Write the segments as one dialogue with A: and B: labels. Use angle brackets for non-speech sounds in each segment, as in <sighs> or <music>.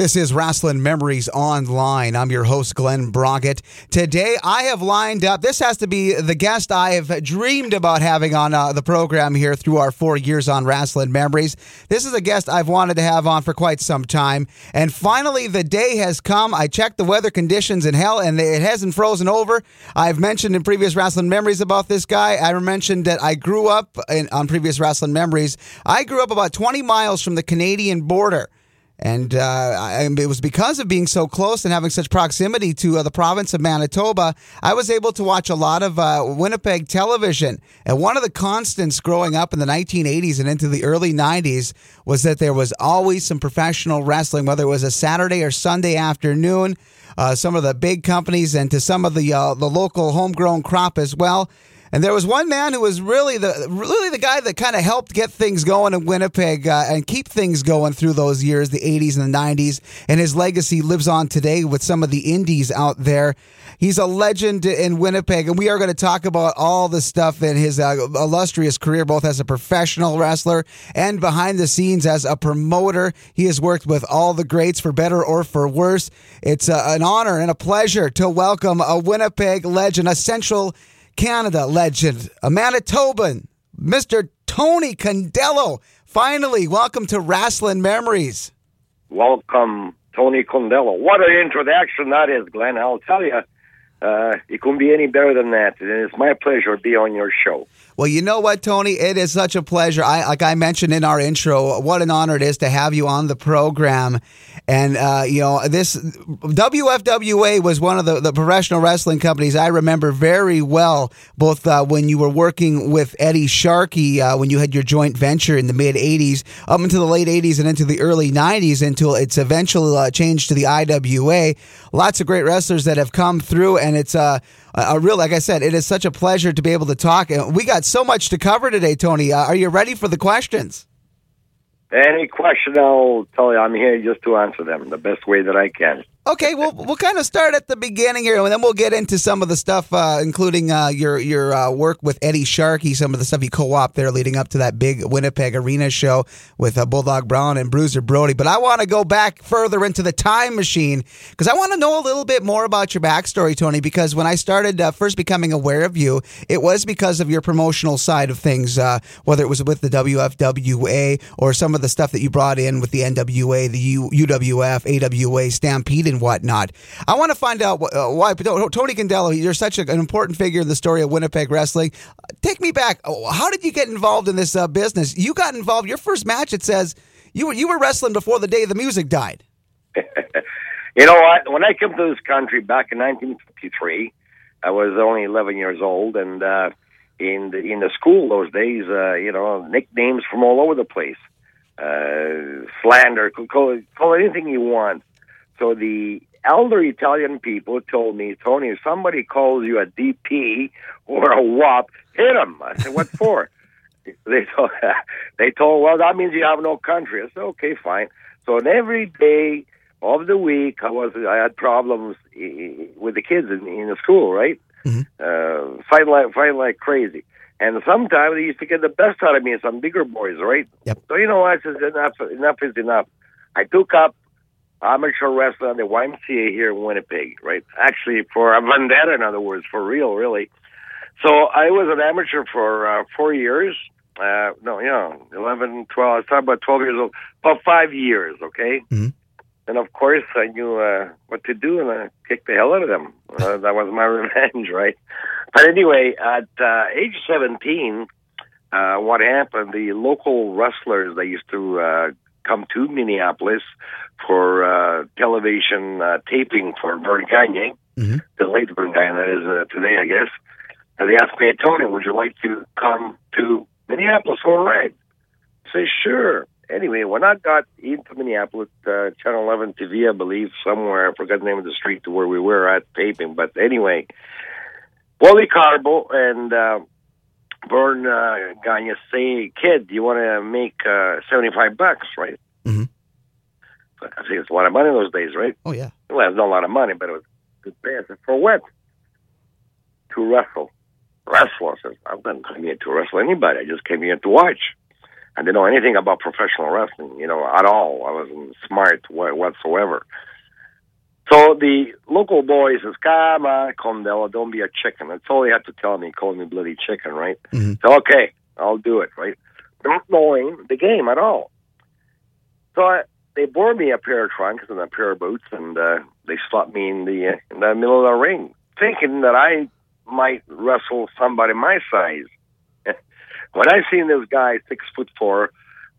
A: This is Rasslin Memories Online. I'm your host, Glen Braget. Today, I have lined up, this has to be the guest I have dreamed about having on uh, the program here through our four years on Rasslin Memories. This is a guest I've wanted to have on for quite some time. And finally, the day has come. I checked the weather conditions in hell, and it hasn't frozen over. I've mentioned in previous Rasslin Memories about this guy. I mentioned that I grew up in, on previous Rasslin Memories. I grew up about 20 miles from the Canadian border. And uh, it was because of being so close and having such proximity to uh, the province of Manitoba, I was able to watch a lot of uh, Winnipeg television. And one of the constants growing up in the 1980s and into the early 90s was that there was always some professional wrestling, whether it was a Saturday or Sunday afternoon. Uh, some of the big companies and to some of the uh, the local homegrown crop as well. And there was one man who was really the really the guy that kind of helped get things going in Winnipeg uh, and keep things going through those years, the 80s and the 90s. And his legacy lives on today with some of the indies out there. He's a legend in Winnipeg, and we are going to talk about all the stuff in his uh, illustrious career, both as a professional wrestler and behind the scenes as a promoter. He has worked with all the greats for better or for worse. It's uh, an honor and a pleasure to welcome a Winnipeg legend, a central Canada legend, a Manitoban, Mr. Tony Condello. Finally, welcome to Rasslin Memories.
B: Welcome, Tony Condello. What an introduction that is, Glen. I'll tell you, uh, it couldn't be any better than that. And it's my pleasure to be on your show.
A: Well, you know what, Tony? It is such a pleasure. I like I mentioned in our intro, what an honor it is to have you on the program. And uh, you know, this WFWA was one of the, the professional wrestling companies I remember very well, both uh, when you were working with Eddie Sharkey, uh, when you had your joint venture in the mid '80s, up into the late '80s and into the early '90s, until it's eventually uh, changed to the IWA. Lots of great wrestlers that have come through, and it's uh, a real, like I said, it is such a pleasure to be able to talk. We got so much to cover today, Tony. Uh, are you ready for the questions?
B: Any question, I'll tell you I'm here just to answer them the best way that I can.
A: Okay, well, we'll kind of start at the beginning here, and then we'll get into some of the stuff, uh, including uh, your your uh, work with Eddie Sharkey, some of the stuff you co-op there leading up to that big Winnipeg Arena show with uh, Bulldog Brown and Bruiser Brody. But I want to go back further into the time machine because I want to know a little bit more about your backstory, Tony. Because when I started uh, first becoming aware of you, it was because of your promotional side of things, uh, whether it was with the WFWA or some of the stuff that you brought in with the NWA, the U- UWF, AWA, Stampede and whatnot. I want to find out uh, why Tony Condello. You're such an important figure in the story of Winnipeg wrestling. Take me back. Oh, how did you get involved in this uh, business? You got involved. Your first match. It says you were you were wrestling before the day the music died. <laughs>
B: you know what? When I came to this country back in 1953, I was only 11 years old, and uh, in the in the school those days, uh, you know, nicknames from all over the place, uh, slander, call call anything you want. So the elder Italian people told me, Tony, if somebody calls you a DP or a WAP, hit him. I said, what for? <laughs> they told, <laughs> they told, well, that means you have no country. I said, okay, fine. So on every day of the week, I was I had problems with the kids in, in the school, right? Mm-hmm. Uh, fighting like fighting like crazy. And sometimes they used to get the best out of me, some bigger boys, right?
A: Yep.
B: So you know, I said enough, enough is enough. I took up amateur wrestler on the YMCA here in Winnipeg, right? Actually, for a vendetta, in other words, for real, really. So I was an amateur for uh, four years. Uh, no, you know, 11, 12, I was talking about 12 years old, about five years, okay? Mm-hmm. And of course, I knew uh, what to do, and I kicked the hell out of them. Uh, <laughs> that was my revenge, right? But anyway, at uh, age 17, uh, what happened, the local wrestlers, they used to uh, come to Minneapolis for uh, television uh, taping for Verne Gagne, mm-hmm. the late Verne Gagne that is uh, today, I guess. And they asked me, Tony, would you like to come to Minneapolis for a ride? I said, sure. Anyway, when I got into Minneapolis, uh, Channel 11 TV, I believe, somewhere, I forgot the name of the street to where we were at taping, but anyway, Wally Karbo and uh, Verne uh, Gagne say, kid, you want to make uh, 75 bucks, right? Mm-hmm. I think it's a lot of money in those days, right?
A: Oh, yeah.
B: Well, it's not a lot of money, but it was good pay. I said, for what? To wrestle. Wrestle. I said, I'm not coming here to wrestle anybody. I just came here to watch. I didn't know anything about professional wrestling, you know, at all. I wasn't smart whatsoever. So the local boy says, "Come on, Condello, don't be a chicken." That's all he had to tell me. He called me bloody chicken, right?
A: Mm-hmm.
B: So okay, I'll do it, right? Not knowing the game at all. So I, they bought me a pair of trunks and a pair of boots, and uh, they slapped me in the uh, in the middle of the ring, thinking that I might wrestle somebody my size. <laughs> when I seen this guy, six foot four,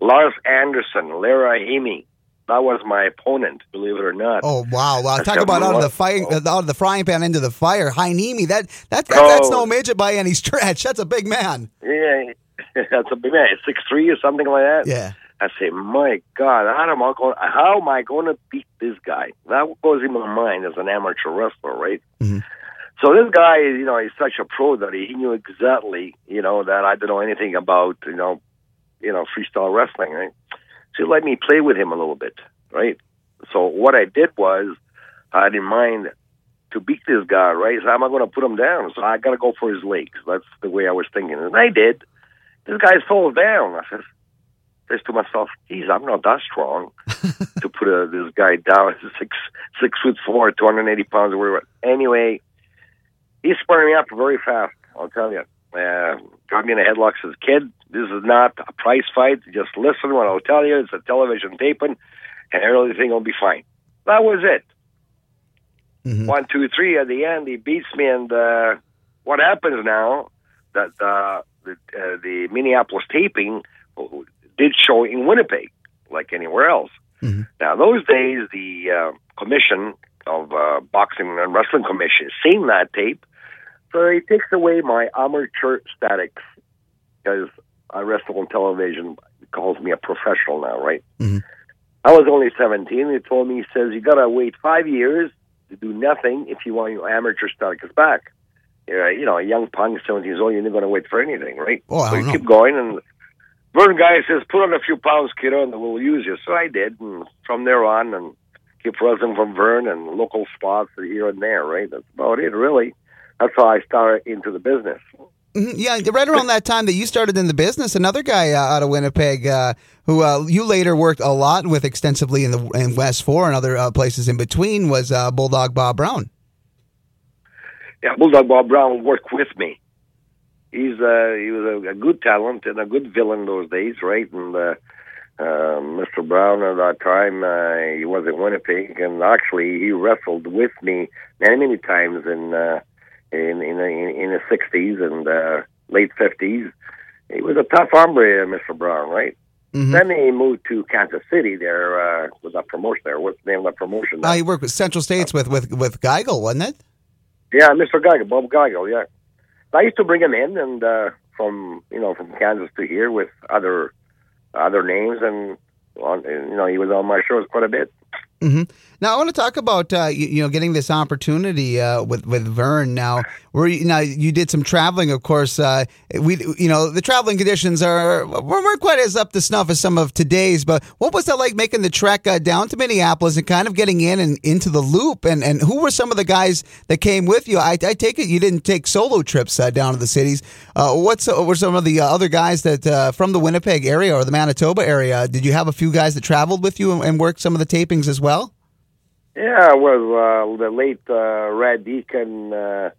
B: Lars Anderson, Larry Heiniemi, that was my opponent, believe it or not.
A: Oh wow! Wow!
B: That's
A: Talk about out of the fire,
B: oh.
A: out of the frying pan into the fire. Heiniemi, that that, that that's
B: Oh.
A: no midget by any stretch. That's a big man.
B: Yeah, <laughs> that's a big man, six three or something like that.
A: Yeah.
B: I say, my God, how am I going? How am I going to beat this guy? That goes in my mind as an amateur wrestler, right?
A: Mhm.
B: So this guy, you know, he's such a pro that he knew exactly, you know, that I didn't know anything about, you know, you know, freestyle wrestling, right? So he let me play with him a little bit, right? So what I did was, I had in mind to beat this guy, right? So how am I going to put him down? So I got to go for his legs. That's the way I was thinking, and I did. This guy falls down. I said, says to myself, "Geez, I'm not that strong <laughs> to put a, this guy down. <laughs> Six six foot four, two hundred eighty pounds, or whatever." Anyway, he spun me up very fast. I'll tell you. Uh, got me in a headlock. Says, "Kid, this is not a prize fight. Just listen what I'll tell you. It's a television taping, and everything will be fine." That was it.
A: Mhm.
B: One, two, three. At the end, he beats me, and uh, what happens now? That uh, the uh, the Minneapolis taping did show in Winnipeg, like anywhere else.
A: Mhm.
B: Now, those days, the uh, commission of uh, boxing and wrestling commission seen that tape, so he takes away my amateur statics because I wrestle on television. He calls me a professional now, right?
A: Mhm.
B: I was only 17. He told me, he says, you got to wait five years to do nothing if you want your amateur statics back. You're, you know, a young punk, 17 years old, you're not going to wait for anything, right?
A: Oh, I
B: so you
A: know.
B: keep going, and Verne guy says, put on a few pounds, kiddo, and we'll use you. So I did, and from there on, and keep wrestling from Verne and local spots here and there, right? That's about it, really. That's how I started into the business.
A: Mhm. Yeah, right around that time that you started in the business, another guy uh, out of Winnipeg uh, who uh, you later worked a lot with extensively in the in West Four and other uh, places in between was uh, Bulldog Bob Brown.
B: Yeah, Bulldog Bob Brown worked with me. He's uh, he was a, a good talent and a good villain those days, right? And uh, uh, Mr. Brown at that time, uh, he was in Winnipeg, and actually he wrestled with me many, many times in uh, in in in, in the sixties and uh, late fifties. He was a tough hombre, uh, Mr. Brown, right?
A: Mhm.
B: Then he moved to Kansas City there uh, with that promotion there. What's the name of that promotion?
A: Uh, he worked with Central States with with with Geigel, wasn't it?
B: Yeah, Mr. Geigel, Bob Geigel, yeah. I used to bring him in and uh from you know, from Kansas to here with other other names and on and, you know, he was on my shows quite a bit.
A: Hmm Now I want to talk about uh, you, you know getting this opportunity uh, with with Verne. Now, where you, now you did some traveling, of course. Uh, we you know the traveling conditions are weren't quite as up to snuff as some of today's. But what was that like making the trek uh, down to Minneapolis and kind of getting in and into the loop? And and who were some of the guys that came with you? I, I take it you didn't take solo trips uh, down to the cities. Uh, what's were some of the other guys that from the Winnipeg area or the Manitoba area? Did you have a few guys that traveled with you and, and worked some of the tapings as well?
B: Yeah, well uh the late uh Red Deacon, uh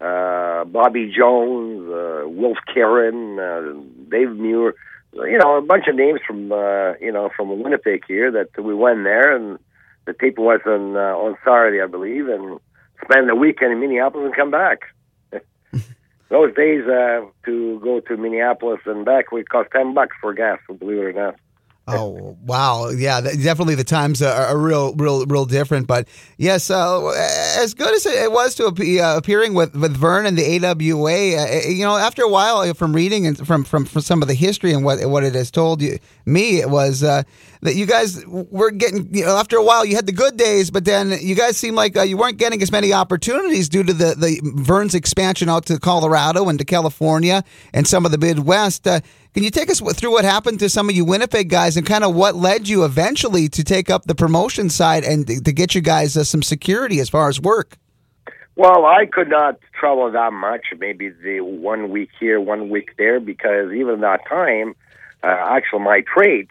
B: uh Bobby Jones, uh Wolf Karen, uh Dave Muir, you know, a bunch of names from uh you know, from Winnipeg here that we went there and the tape was on uh, on Saturday I believe and spend the weekend in Minneapolis and come back. <laughs> Those days uh to go to Minneapolis and back would cost ten bucks for gas, believe it or not.
A: Oh wow, yeah, definitely the times are, real, real, real different. But yes, uh, as good as it was to be uh, appearing with, with Verne and the AWA, uh, you know, after a while, uh, from reading and from, from from some of the history and what what it has told you me, it was uh, that you guys were getting. You know, after a while, you had the good days, but then you guys seemed like uh, you weren't getting as many opportunities due to the the Verne's expansion out to Colorado and to California and some of the Midwest. Can you take us through what happened to some of you Winnipeg guys and kind of what led you eventually to take up the promotion side and to get you guys uh, some security as far as work?
B: Well, I could not travel that much. Maybe the one week here, one week there, because even that time, uh, actually my trade.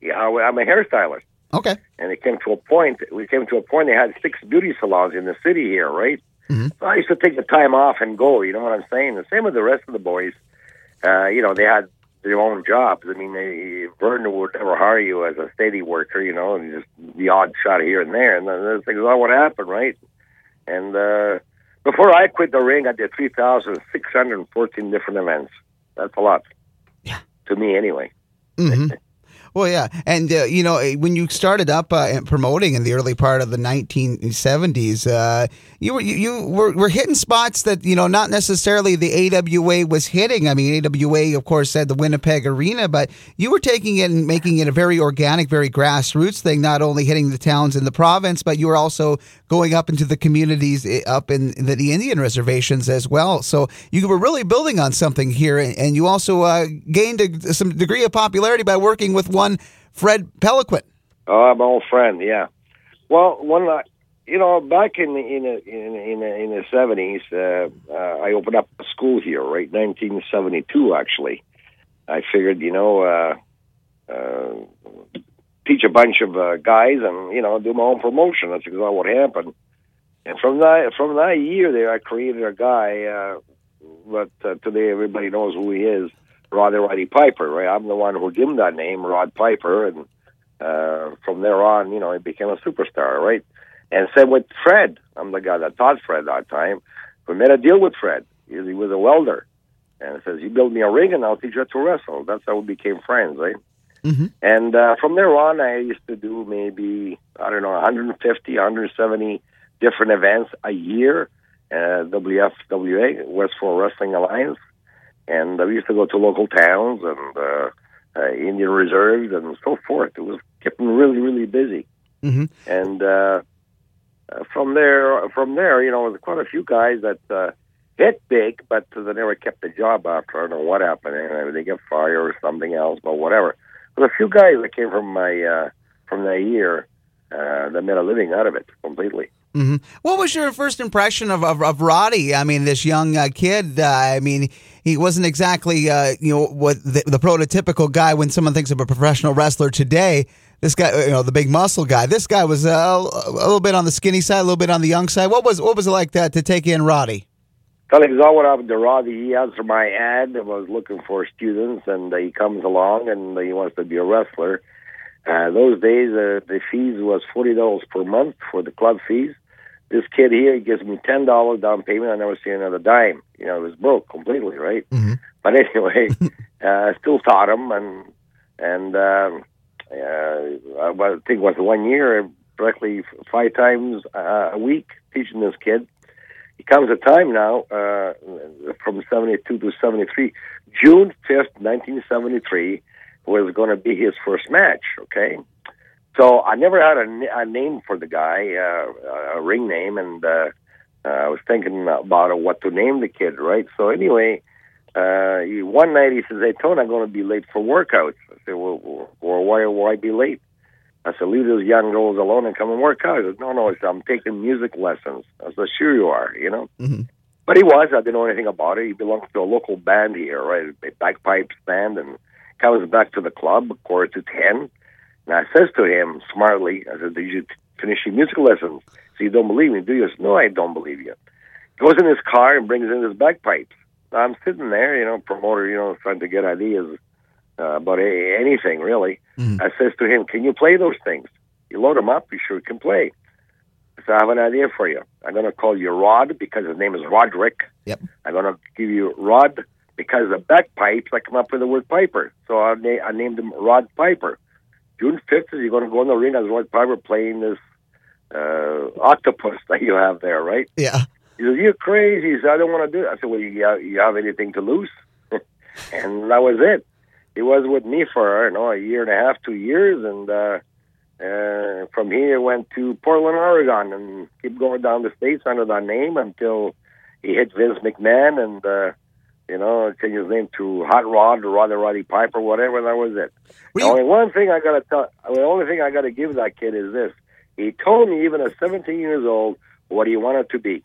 B: Yeah, I'm a hairstylist.
A: Okay.
B: And it came to a point. We came to a point. They had six beauty salons in the city here, right?
A: Mhm.
B: So I used to take the time off and go. You know what I'm saying? The same with the rest of the boys. Uh, you know, they had their own jobs. I mean, they, Vernon would never hire you as a steady worker. You know, and just the odd shot here and there. And then that's exactly what happened, right? And uh, before I quit the ring, I did three thousand six hundred fourteen different events. That's a lot.
A: Yeah.
B: To me, anyway.
A: hmm Well, yeah, and uh, you know eh, when you started up uh, promoting in the early part of the 1970s, uh, you were you, were, were hitting spots that you know not necessarily the AWA was hitting. I mean, AWA of course said the Winnipeg Arena, but you were taking it and making it a very organic, very grassroots thing. Not only hitting the towns in the province, but you were also going up into the communities eh, up in the, the Indian reservations as well. So you were really building on something here, and, and you also uh, gained a, some degree of popularity by working with one Fred Peliquin.
B: Oh, my old friend, yeah. Well, when I, you know, back in the in the in the, in the, in the seventies, uh, uh, I opened up a school here, right, nineteen seventy two, actually. I figured, you know, uh, uh, teach a bunch of uh, guys and you know do my own promotion. That's exactly what happened. And from that from that year there, I created a guy. Uh, but uh, today everybody knows who he is, Rod Roddy Piper. Right, I'm the one who gave him that name, Rod Piper, and uh, from there on, you know, he became a superstar. Right, and same with Fred. I'm the guy that taught Fred that time. We made a deal with Fred. He, he was a welder, and he says, "You build me a ring, and I'll teach you how to wrestle." That's how we became friends, right?
A: Mhm.
B: And uh, from there on, I used to do maybe I don't know 150, 170 different events a year. Uh, WFWA, West Four Wrestling Alliance, and uh, we used to go to local towns and uh, uh, Indian reserves and so forth. It was kept me really, really busy.
A: Mhm.
B: And uh, uh, from there, from there, you know, there's quite a few guys that uh, hit big, but they never kept the job after. I don't know what happened. Maybe they get fired or something else, but whatever. There's a few guys that came from my uh, from that year uh, that made a living out of it completely.
A: Hmm What was your first impression of, of, of Roddy? I mean, this young uh, kid. Uh, I mean, he wasn't exactly uh, you know what the, the prototypical guy when someone thinks of a professional wrestler today. This guy, you know, the big muscle guy. This guy was uh, a little bit on the skinny side, a little bit on the young side. What was what was it like that to take in Roddy?
B: You exactly what happened to Roddy. He answered my ad I was looking for students, and uh, he comes along and uh, he wants to be a wrestler. Uh, those days, uh, the fees was forty dollars per month for the club fees. This kid here, he gives me ten dollars down payment. I never see another dime. You know, it was broke completely, right?
A: Mhm.
B: But anyway, <laughs> uh, I still taught him, and and um, uh, I think it was one year, practically five times uh, a week teaching this kid he comes a time now uh, from 72 to 73 june 5th 1973 was going to be his first match okay so i never had a, a name for the guy uh, a ring name and uh, uh, i was thinking about what to name the kid right so anyway uh, he, one night he says hey tony i'm going to be late for workouts i said well, well why, why be late I said, leave those young girls alone and come and work out. He said, no, no, said, I'm taking music lessons. I said, sure you are, you know.
A: Mhm.
B: But he was. I didn't know anything about it. He belongs to a local band here, right? A bagpipes band, and comes back to the club quarter to ten. And I says to him smartly, I said, did you finish your music lessons? So you don't believe me, do you? Said, no, I don't believe you. Goes in his car and brings in his bagpipes. I'm sitting there, you know, promoter, you know, trying to get ideas uh, about a- anything really.
A: Mhm.
B: I says to him, "Can you play those things? You load them up, you sure can play." I said, "I have an idea for you. I'm going to call you Rod because his name is Roderick.
A: Yep.
B: I'm going to give you Rod because the bagpipes. I come up with the word Piper, so I, na- I named him Rod Piper. June 5th is you're going to go in the ring as Rod Piper playing this uh, octopus that you have there, right?"
A: Yeah.
B: He says, "You're crazy." He said, "I don't want to do it." I said, "Well, you have, you have anything to lose?" <laughs> and that was it. He was with me for I don't know a year and a half, two years, and uh, uh, from here went to Portland, Oregon, and keep going down the states under that name until he hit Vince McMahon and uh, you know change his name to Hot Rod or Roddy Roddy Piper, whatever. That was it.
A: Were
B: The
A: you-
B: only one thing I gotta tell, the only thing I gotta give that kid is this: he told me, even at 17 years old, what he wanted to be.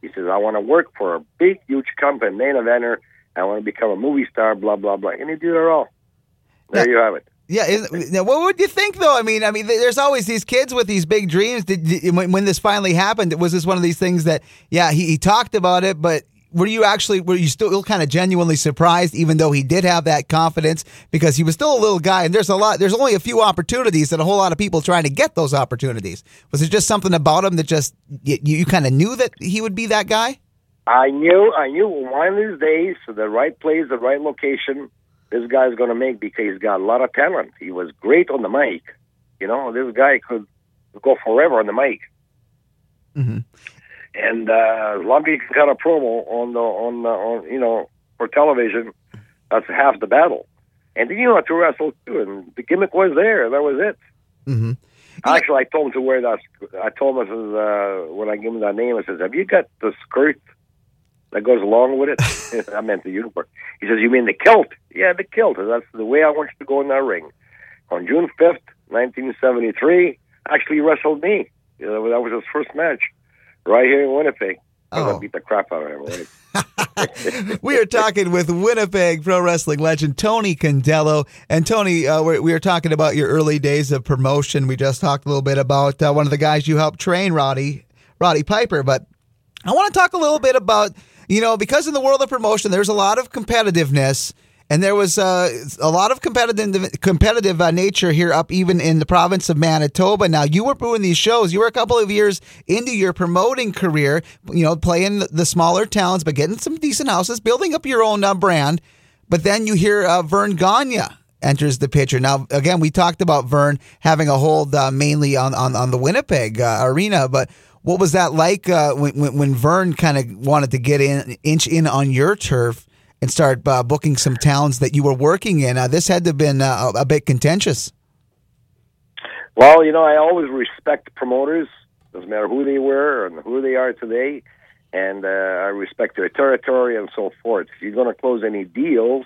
B: He says, "I want to work for a big, huge company, main eventer, I want to become a movie star, blah blah blah, and he did it all. There you have it.
A: Yeah, is, now, what would you think though? I mean, I mean, there's always these kids with these big dreams. Did, did- when, when this finally happened, was this one of these things that, yeah, he, he talked about it, but were you actually were you still kind of genuinely surprised, even though he did have that confidence because he was still a little guy, and there's a lot, there's only a few opportunities, and a whole lot of people trying to get those opportunities. Was it just something about him that just you, you kind of knew that he would be that guy?
B: I knew, I knew one of these days, the right place, the right location, this guy's going to make because he's got a lot of talent. He was great on the mic. You know, this guy could go forever on the mic.
A: Mm-hmm.
B: And uh, as long as he can cut a promo on the on the, on you know for television, that's half the battle. And then you know how to wrestle too, and the gimmick was there. That was it.
A: Mm-hmm.
B: Actually, I told him to wear that. I told him I says, uh, when I gave him that name, I says, "Have you got the skirt that goes along with it?" <laughs> I meant the uniform. He says, "You mean the kilt?" Yeah, the kilt. That's the way I want you to go in that ring. On June fifth, nineteen seventy three, actually wrestled me. You know, that was his first match, right here in Winnipeg.
A: I'm
B: oh. Beat the crap out of him. <laughs> <laughs>
A: We are talking with Winnipeg pro wrestling legend Tony Condello. And Tony, uh, we we are talking about your early days of promotion. We just talked a little bit about uh, one of the guys you helped train, Roddy, Roddy Piper. But I want to talk a little bit about, you know, because in the world of promotion, there's a lot of competitiveness. And there was uh, a lot of competitive competitive uh, nature here up even in the province of Manitoba. Now you were doing these shows. You were a couple of years into your promoting career. You know, playing the- smaller towns, but getting some decent houses, building up your own uh, brand. But then you hear uh, Verne Gagne enters the picture. Now, again, we talked about Verne having a hold uh, mainly on, on on the Winnipeg uh, arena, but. What was that like when when Verne kind of wanted to get in, inch in on your turf and start uh, booking some towns that you were working in. Uh, this had to have been uh, a bit contentious.
B: Well, you know, I always respect promoters. Doesn't matter who they were and who they are today, and uh, I respect their territory and so forth. If you're going to close any deals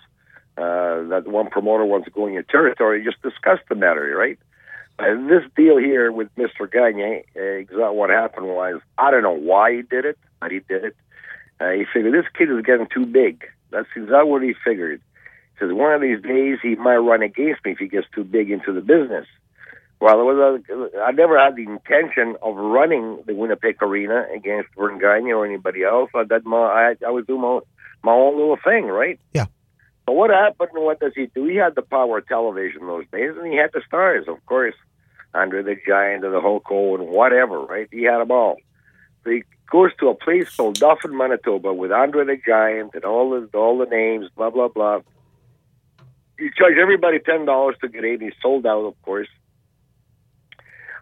B: uh, that one promoter wants to go in your territory, just discuss the matter, right? Uh, this deal here with Mr. Gagne, uh, what happened was I don't know why he did it, but he did it. He figured this kid is getting too big. That's exactly what he figured. He says one of these days he might run against me if he gets too big into the business. Well, it was a, I never had the intention of running the Winnipeg Arena against Verne Gagne or anybody else. I did my, I, I was doing my, my own little thing, right?
A: Yeah.
B: So what happened? What does he do? He had the power of television those days, and he had the stars, of course, Andre the Giant and the Hulk Hogan, whatever, right? He had them all. He goes to a place called Dauphin, Manitoba, with Andre the Giant and all the all the names, blah blah blah. He charge everybody ten dollars to get in. He sold out, of course.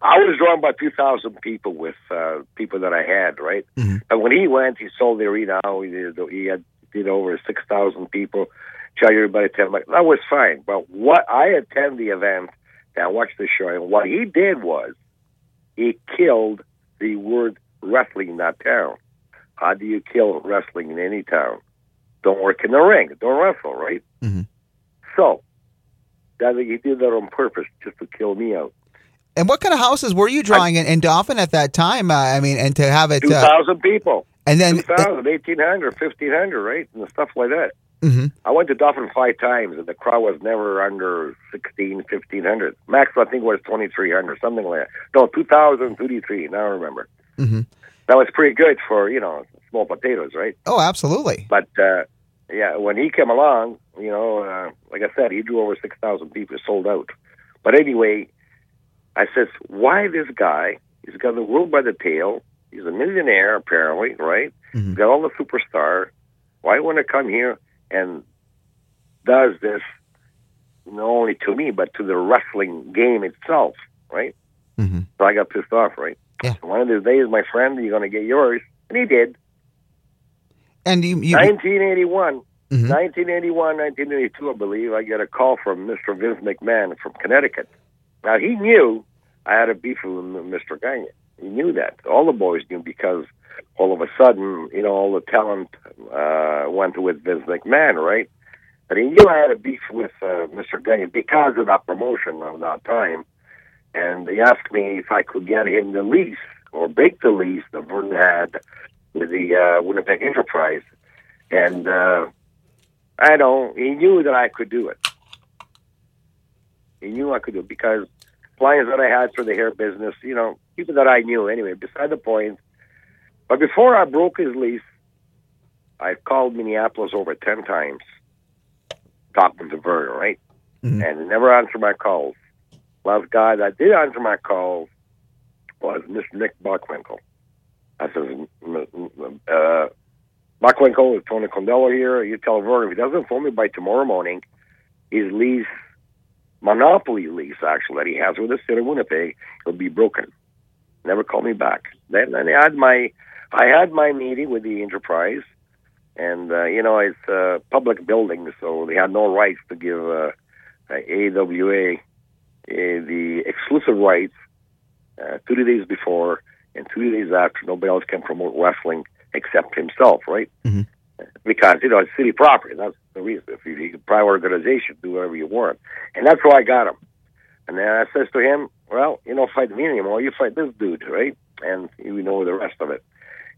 B: I was drawn by two thousand people with uh, people that I had, right?
A: Mhm.
B: And when he went, he sold the arena. He did, he had did over six thousand people. Charge everybody ten bucks. That was fine. But what I attend the event and I watched the show, and what he did was he killed the word wrestling in that town. How do you kill wrestling in any town? Don't work in the ring. Don't wrestle, right?
A: Mhm.
B: So that he did that on purpose, just to kill me out.
A: And what kind of houses were you drawing in, in Dauphin at that time? Uh, I mean, and to have it,
B: Two
A: uh,
B: thousand people,
A: and then,
B: 2,000, 1,800, 1,500, right, and stuff like that.
A: Mhm.
B: I went to Dauphin five times, and the crowd was never under 16, 1,500. Max, I think, was 2,300, something like that. No, 2,000, 2,300, now I remember.
A: Mhm.
B: That was pretty good for, you know, small potatoes, right?
A: oh, absolutely.
B: But, uh, yeah, when he came along, you know, uh, like I said, he drew over 6,000 people, sold out. But anyway, I says, why this guy? He's got the world by the tail. He's a millionaire, apparently, right?
A: Mhm.
B: He's got all the superstar. Why want to come here and does this not only to me, but to the wrestling game itself, right?
A: Mm-hmm.
B: So I got pissed off, right?
A: Yeah.
B: One of these days, my friend, you're going to get yours. And he did.
A: And you, you
B: 1981.
A: Mhm.
B: 1981, 1982, I believe, I get a call from Mr. Vince McMahon from Connecticut. Now, he knew I had a beef with Mr. Gagne. He knew that. All the boys knew because all of a sudden, you know, all the talent uh, went with Vince McMahon, right? But he knew I had a beef with uh, Mr. Gagne because of that promotion of that time. And he asked me if I could get him the lease or break the lease that Vernon had with the uh, Winnipeg Enterprise. And uh, I don't, he knew that I could do it. He knew I could do it because clients that I had for the hair business, you know, people that I knew anyway. Beside the point. But before I broke his lease, I called Minneapolis over ten times, talking to Verne, right,
A: Mhm.
B: and he never answered my calls. Last guy that did answer my calls was Mr. Nick Bockwinkel. I says, "M- m- uh, Bockwinkel is Tony Condello here. You tell Verne if he doesn't phone me by tomorrow morning, his lease, monopoly lease actually that he has with the city of Winnipeg, will be broken. Never called me back. Then, then I had my, I had my meeting with the enterprise, and uh, you know it's a public building, so they had no rights to give uh, AWA uh, the exclusive rights uh, two days before and two days after. Nobody else can promote wrestling except himself, right?
A: Mhm.
B: Because you know it's city property. That's the reason. If you, you private organization, do whatever you want, and that's why I got him. And then I says to him, "Well, you don't fight me anymore. You fight this dude, right?" And you know the rest of it.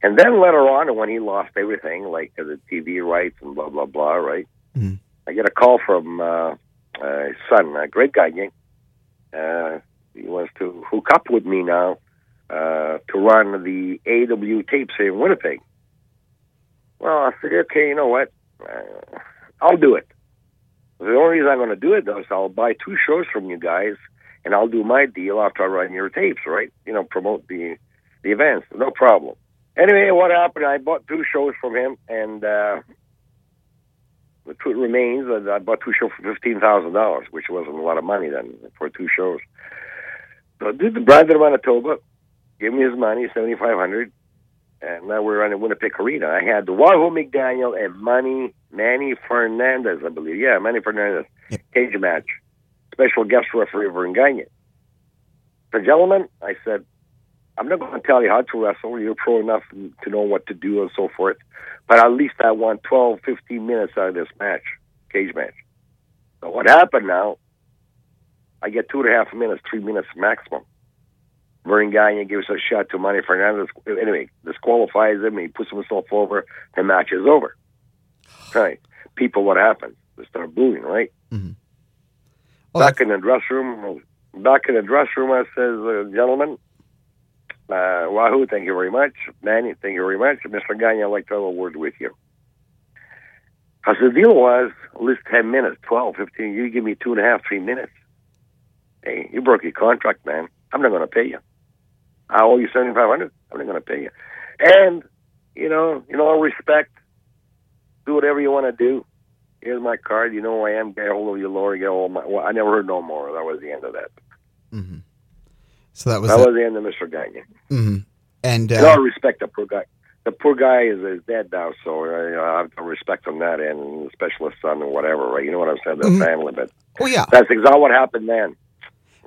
B: And then later on, when he lost everything, like uh, the TV rights and blah blah blah, right?
A: Mhm.
B: I get a call from uh, uh, his son, a great guy, Gang. Uh, he wants to hook up with me now uh, to run the AW tapes here in Winnipeg. Well, I said, okay, you know what? Uh, I'll do it. The only reason I'm going to do it, though, is I'll buy two shows from you guys, and I'll do my deal after I run your tapes, right? You know, promote the the events. No problem. Anyway, what happened? I bought two shows from him, and uh, the truth remains that I bought two shows for fifteen thousand dollars, which wasn't a lot of money then for two shows. So I did the Brandon, Manitoba, gave me his money, seventy five hundred, and now we're on the Winnipeg Arena. I had the Wahoo McDaniel and Manny Manny Fernandez, I believe. Yeah, Manny Fernandez
A: Yep.
B: cage match. Special guest referee Verne Gagne. The gentleman, I said, I'm not going to tell you how to wrestle. You're pro enough to know what to do and so forth. But at least I want 12, 15 minutes out of this match, cage match. So what happened now? I get two and a half minutes, three minutes maximum. Verne Gagne gives a shot to Manny Fernandez. Anyway, disqualifies him. He puts himself over. The match is over. Right. People, what happened? They start booing, right?
A: Well,
B: back in the dressing room, back in the dressing room, I says, uh, gentlemen, uh, Wahoo, thank you very much. Manny, thank you very much. Mr. Gagne, I'd like to have a word with you. Because the deal was at least 10 minutes, 12, 15. You give me two and a half, three minutes. Hey, you broke your contract, man. I'm not going to pay you. I owe you 7500 I'm not going to pay you. And, you know, you know, respect. Do whatever you want to do. Here's my card. You know who I am. Get hold of your lawyer. Get all my. Well, I never heard no more. That was the end of that.
A: mhm. So that was
B: That
A: it.
B: was the end of Mr. Gagne.
A: Mhm. and uh,
B: I respect the poor guy. The poor guy is, is dead now, so uh, you know, I have to respect on that end, and especially his son and whatever, right? You know what I'm saying? The
A: Mhm.
B: family, but
A: oh yeah,
B: that's exactly what happened then.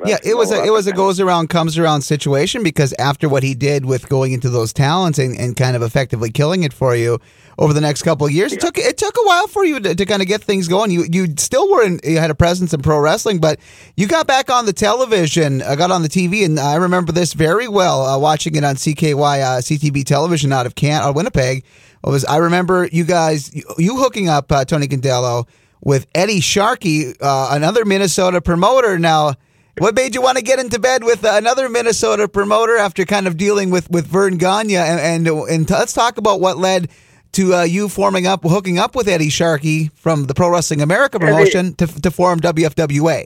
A: Yeah. It was a it was a goes around comes around situation because after what he did with going into those talents and, and kind of effectively killing it for you over the next couple of years, it took it took a while for you to, to kind of get things going. You you still were in you had a presence in pro wrestling, but you got back on the television, uh, got on the TV, and I remember this very well uh, watching it on CKY uh, CTV television out of Can uh, Winnipeg. It was I remember you guys you, you hooking up uh, Tony Condello with Eddie Sharkey, uh, another Minnesota promoter. Now, what made you want to get into bed with uh, another Minnesota promoter after kind of dealing with with Verne Gagne? And and, and let's talk about what led to uh, you forming up, hooking up with Eddie Sharkey from the Pro Wrestling America
B: Eddie-
A: promotion to to form WFWA.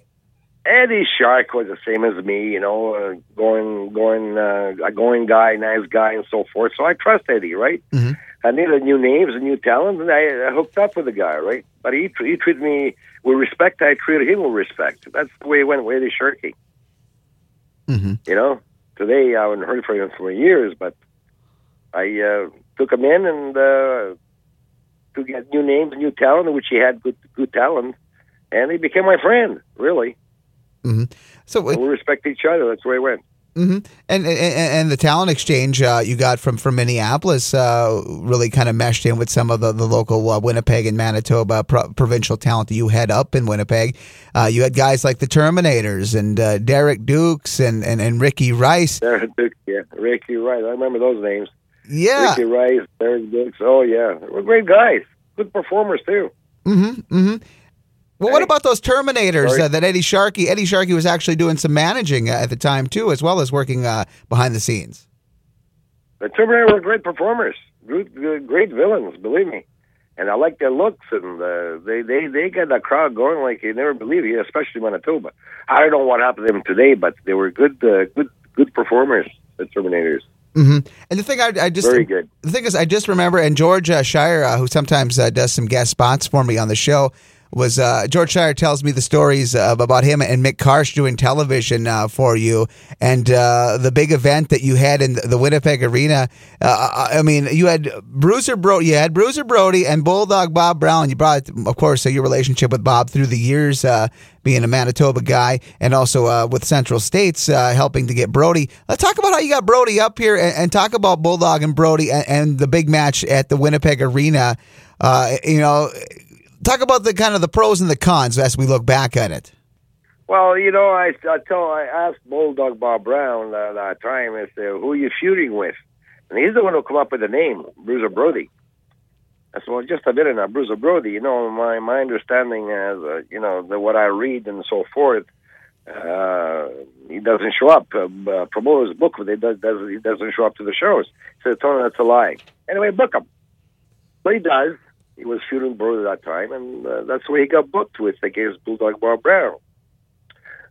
B: Eddie Shark was the same as me, you know, uh, going, going, uh, a going guy, nice guy, and so forth. So I trust Eddie, right?
A: Mhm.
B: I needed new names and new talent, and I, I hooked up with the guy, right? But he he treated me with respect. I treated him with respect. That's the way it went with Eddie Sharkey.
A: Mm-hmm.
B: You know, today I haven't heard from him for years, but I uh, took him in and uh, to get new names new talent, which he had good good talent, and he became my friend. Really,
A: So,
B: and we respect each other. That's the way it went.
A: Hmm And, and and the talent exchange uh, you got from from Minneapolis uh, really kind of meshed in with some of the the local uh, Winnipeg and Manitoba pro- provincial talent that you had up in Winnipeg. Uh, you had guys like the Terminators and uh, Derek Dukes and, and, and Ricky Rice.
B: Derek Dukes, yeah, Ricky Rice. I remember those names.
A: Yeah,
B: Ricky Rice, Derek Dukes. Oh yeah, they were great guys. Good performers too.
A: Mm-hmm. Mm-hmm. Well, what about those Terminators uh, that Eddie Sharkey? Eddie Sharkey was actually doing some managing uh, at the time too, as well as working uh, behind the scenes.
B: The Terminator were great performers, great, great villains, believe me. And I like their looks, and uh, they they they got the crowd going like you never believe it, especially Manitoba. I don't know what happened to them today, but they were good, uh, good, good performers. The Terminators,
A: hmm And the thing I, I just
B: very good.
A: the thing is, I just remember, and George uh, Shire, uh, who sometimes uh, does some guest spots for me on the show, was uh, George Shire tells me the stories uh, about him and Mick Karsh doing television uh, for you, and uh, the big event that you had in the Winnipeg Arena. Uh, I mean, you had Bruiser Brody, you had Bruiser Brody and Bulldog Bob Brown. You brought, of course, uh, your relationship with Bob through the years. Being a Manitoba guy and also with Central States helping to get Brody. Let's talk about how you got Brody up here and, and talk about Bulldog and Brody and, and the big match at the Winnipeg Arena. Uh, you know, talk about the kind of the pros and the cons as we look back at it.
B: Well, you know, I I I asked Bulldog Bob Brown uh, that time, I said, "Who are you feuding with?" And he's the one who come up with the name, Bruiser Brody. I said, "Well, just a minute now, Bruiser Brody. You know, my my understanding is, uh, you know, the, what I read and so forth. Uh, he doesn't show up. Uh, uh, his book, but he does, does he doesn't show up to the shows. Said, "Tony, that's a lie." Anyway, book him. But he does. He was feuding Brody that time, and uh, that's where he got booked with against Bulldog Brown.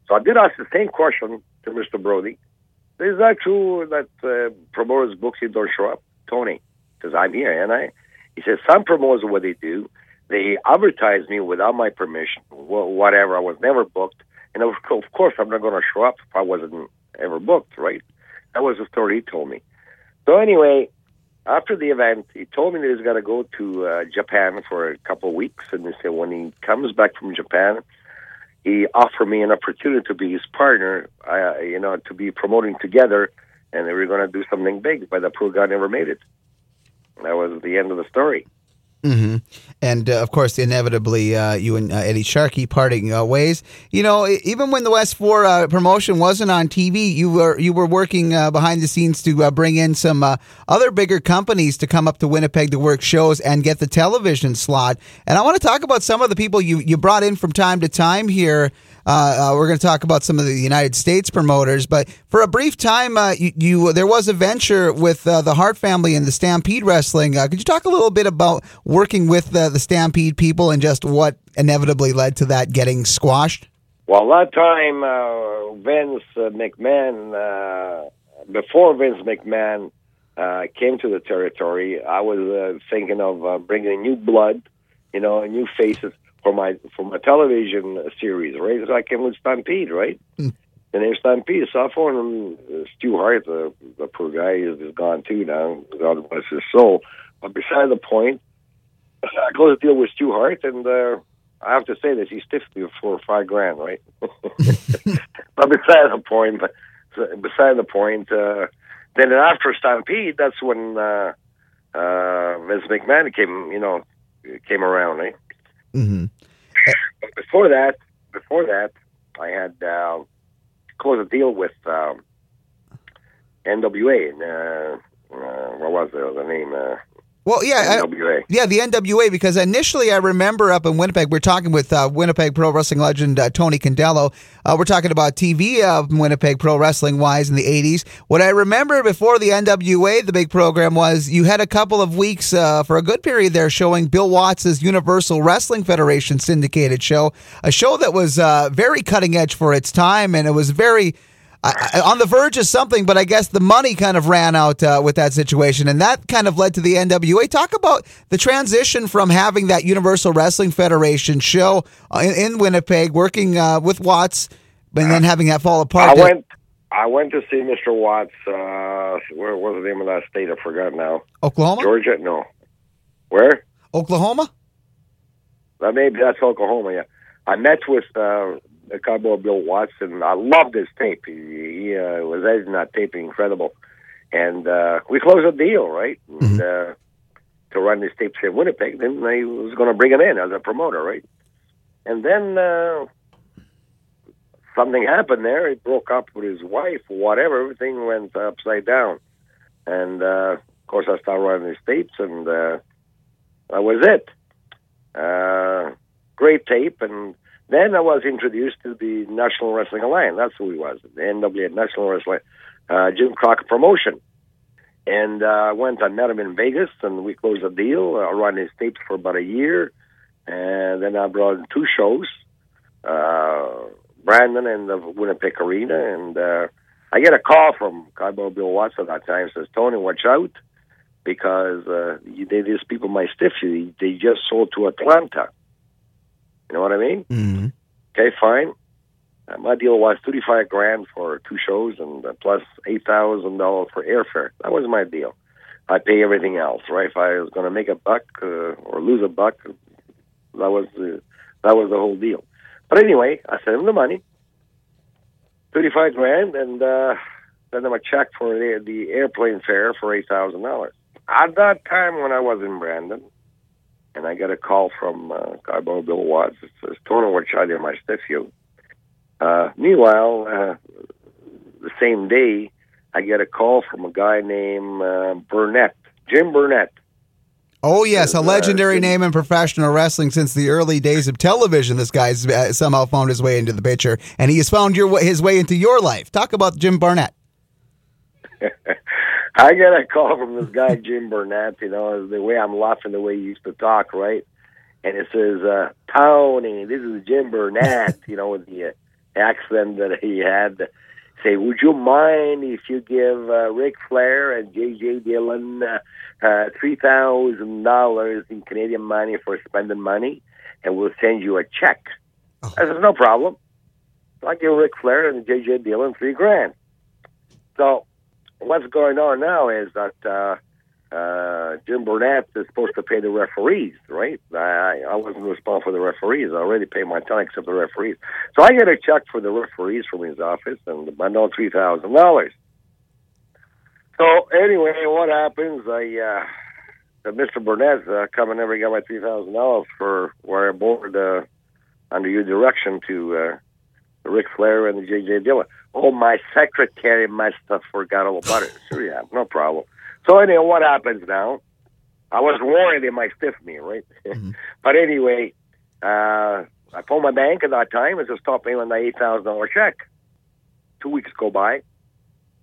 B: So I did ask the same question to Mr. Brody. Is that true that uh, promoters' books he don't show up? Tony, because I'm here, and I. He says some promoters what they do, they advertise me without my permission, wh- whatever. I was never booked, and of course I'm not going to show up if I wasn't ever booked, right? That was the story he told me. So anyway, after the event, he told me that he's got to go to uh, Japan for a couple of weeks, and he said when he comes back from Japan, he offered me an opportunity to be his partner, uh, you know, to be promoting together, and they were going to do something big. But the poor guy never made it. That was the end of the story.
A: Hmm And uh, of course, inevitably, uh, you and uh, Eddie Sharkey parting uh, ways. You know, even when the West Four uh, promotion wasn't on TV, you were you were working uh, behind the scenes to bring in some other bigger companies to come up to Winnipeg to work shows and get the television slot. And I want to talk about some of the people you you brought in from time to time here. Uh, uh, we're going to talk about some of the United States promoters, but for a brief time, uh, you, you there was a venture with uh, the Hart family and the Stampede Wrestling. Uh, could you talk a little bit about working with the, the Stampede people and just what inevitably led to that getting squashed?
B: Well, that time, uh, Vince McMahon, before Vince McMahon came to the territory, I was thinking of bringing new blood, you know, new faces for my for my television series, right? So I came with Stampede, right?
A: Mm.
B: The name Stampede. So I phoned him, uh, Stu Hart, the, the poor guy, is, is gone too now. God bless his soul. But beside the point, I closed the deal with Stu Hart, and uh, I have to say that he stiffed me for five grand, right? <laughs> <laughs> but beside the point, but beside the point, uh, then after Stampede, that's when uh, uh, Vince McMahon came, you know, came around, right?
A: Mm-hmm.
B: But before that, before that, I had uh, closed a deal with um, NWA, and uh, uh, what was the, the name? Uh,
A: Well, yeah, I, Yeah, the NWA, because initially I remember up in Winnipeg, we are talking with uh, Winnipeg Pro Wrestling legend uh, Tony Condello. Uh, we're talking about TV of Winnipeg Pro Wrestling wise in the 80s. What I remember before the NWA, the big program, was you had a couple of weeks uh, for a good period there showing Bill Watts' Universal Wrestling Federation syndicated show, a show that was uh, very cutting edge for its time, and it was very. I, I- on the verge of something, but I guess the money kind of ran out uh, with that situation, and that kind of led to the NWA. Talk about the transition from having that Universal Wrestling Federation show uh, in, in Winnipeg, working uh, with Watts, and then having that fall apart.
B: I went. I went to see Mr. Watts. Uh, where was the name of that state? I forgot now.
A: Oklahoma,
B: Georgia? No. Where?
A: Oklahoma.
B: Uh, maybe that's Oklahoma. Yeah. I met with uh, the cowboy Bill Watson. I loved his tape. He, he uh, was editing that tape incredible, and uh, we closed a deal, right? And, uh, to run these tapes in Winnipeg. Then I was going to bring him in as a promoter, right? And then uh, something happened there. He broke up with his wife, whatever. Everything went upside down, and uh, of course I started running these tapes, and uh, that was it. Uh, great tape, and then I was introduced to the National Wrestling Alliance. That's who he was, the NWA National Wrestling, uh, Jim Crockett Promotion. And uh, I went, I met him in Vegas, and we closed a deal. I ran his tapes for about a year, and then I brought in two shows, uh, Brandon and the Winnipeg Arena, and uh, I get a call from Cowboy Bill Watts at that time, says, Tony, watch out, because uh, they, these people might stiff you. They just sold to Atlanta. You know what I mean?
A: Mm-hmm.
B: Okay, fine. Uh, my deal was thirty-five grand for two shows and uh, plus eight thousand dollars for airfare. That was my deal. I pay everything else, right? If I was going to make a buck uh, or lose a buck, that was the that was the whole deal. But anyway, I sent him the money, thirty-five grand, and uh, sent him a check for the, the airplane fare for eight thousand dollars. At that time, when I was in Brandon, and I got a call from uh, Bill Watts. It says, Tony, what shot in my you? Uh, meanwhile, uh, the same day, I get a call from a guy named uh, Barnett, Jim Barnett.
A: Oh yes, a
B: Uh,
A: legendary name in professional wrestling since the early days of television. This guy's uh, somehow found his way into the picture, and he has found your his way into your life. Talk about Jim Barnett. <laughs>
B: I got a call from this guy, Jim Barnett, you know, the way I'm laughing, the way he used to talk, right? And it says, uh, Tony, this is Jim Barnett, <laughs> you know, with the uh, accent that he had. Say, would you mind if you give uh, Ric Flair and J.J. Dillon uh, uh, $3,000 in Canadian money for spending money, and we'll send you a check?
A: Oh.
B: I said, no problem. So I give Ric Flair and J.J. Dillon three grand. So what's going on now is that uh, uh, Jim Barnett is supposed to pay the referees, right? I, I wasn't responsible for the referees. I already paid my time except the referees. So I get a check for the referees from his office and I know three thousand dollars. So anyway, what happens? I uh, Mr. Barnett uh, come and never got my three thousand dollars for where I board uh, under your direction to uh, Ric Flair and the J.J. Dillon. Oh, my secretary must have forgot all about it. <sighs> Sure, yeah, no problem. So anyway, what happens now? I was worried they might stiff me, right? <laughs>
A: Mhm.
B: but anyway, uh, I phoned my bank at that time and said, stop paying thousand dollar check. Two weeks go by,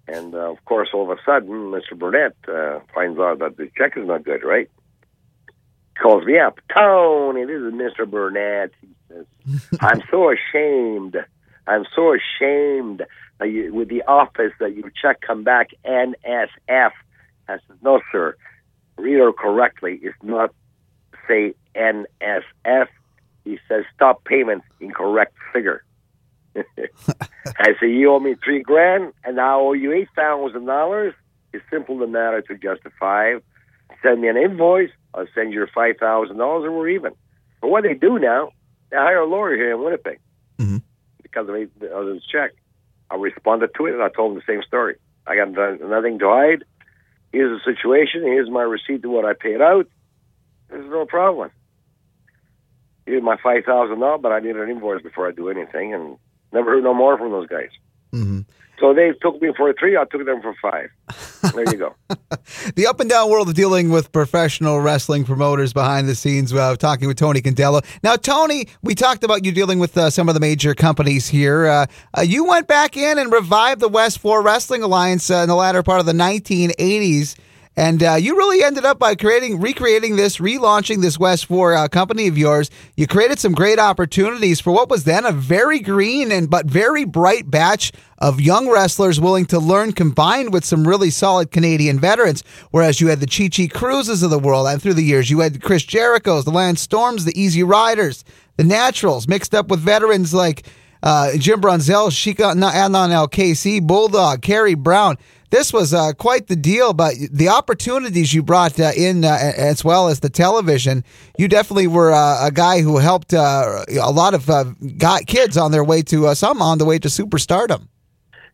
B: and uh, of course, all of a sudden, Mr. Barnett uh, finds out that the check is not good, right? Calls me up, Tony. This is Mr. Barnett. He says, <laughs> "I'm so ashamed. I'm so ashamed that you, with the office that your check come back NSF." I said, "No, sir. Read it correctly. It's not say NSF. He says stop payment, incorrect figure. <laughs> I say you owe me three grand, and I owe you eight thousand dollars. It's simple the matter to justify. Send me an invoice. I'll send you five thousand dollars, and we're even. But what they do now, they hire a lawyer here in Winnipeg. Because of, of this check. I responded to it, and I told them the same story. I got nothing to hide. Here's the situation. Here's my receipt to what I paid out. There's no problem. Here's my five thousand dollars, but I need an invoice before I do anything, and never heard no more from those guys.
A: Mhm.
B: So they took me for a three. I took them for five. <laughs> There you go. <laughs>
A: The up and down world of dealing with professional wrestling promoters behind the scenes. Uh, talking with Tony Condello. Now, Tony, we talked about you dealing with uh, some of the major companies here. Uh, uh, you went back in and revived the West Four Wrestling Alliance uh, in the latter part of the 1980s. And uh, you really ended up by creating, recreating this, relaunching this West Four uh, company of yours. You created some great opportunities for what was then a very green and but very bright batch of young wrestlers willing to learn, combined with some really solid Canadian veterans. Whereas you had the Chi Chi Cruises of the world, and through the years you had Chris Jericho's, the Lance Storms, the Easy Riders, the Naturals, mixed up with veterans like uh, Jim Brunzell, Sheik Adnan Al-Kaissie, Bulldog, Kerry Brown. This was uh, quite the deal, but the opportunities you brought uh, in, uh, as well as the television, you definitely were uh, a guy who helped uh, a lot of uh, got kids on their way to some on the way to superstardom.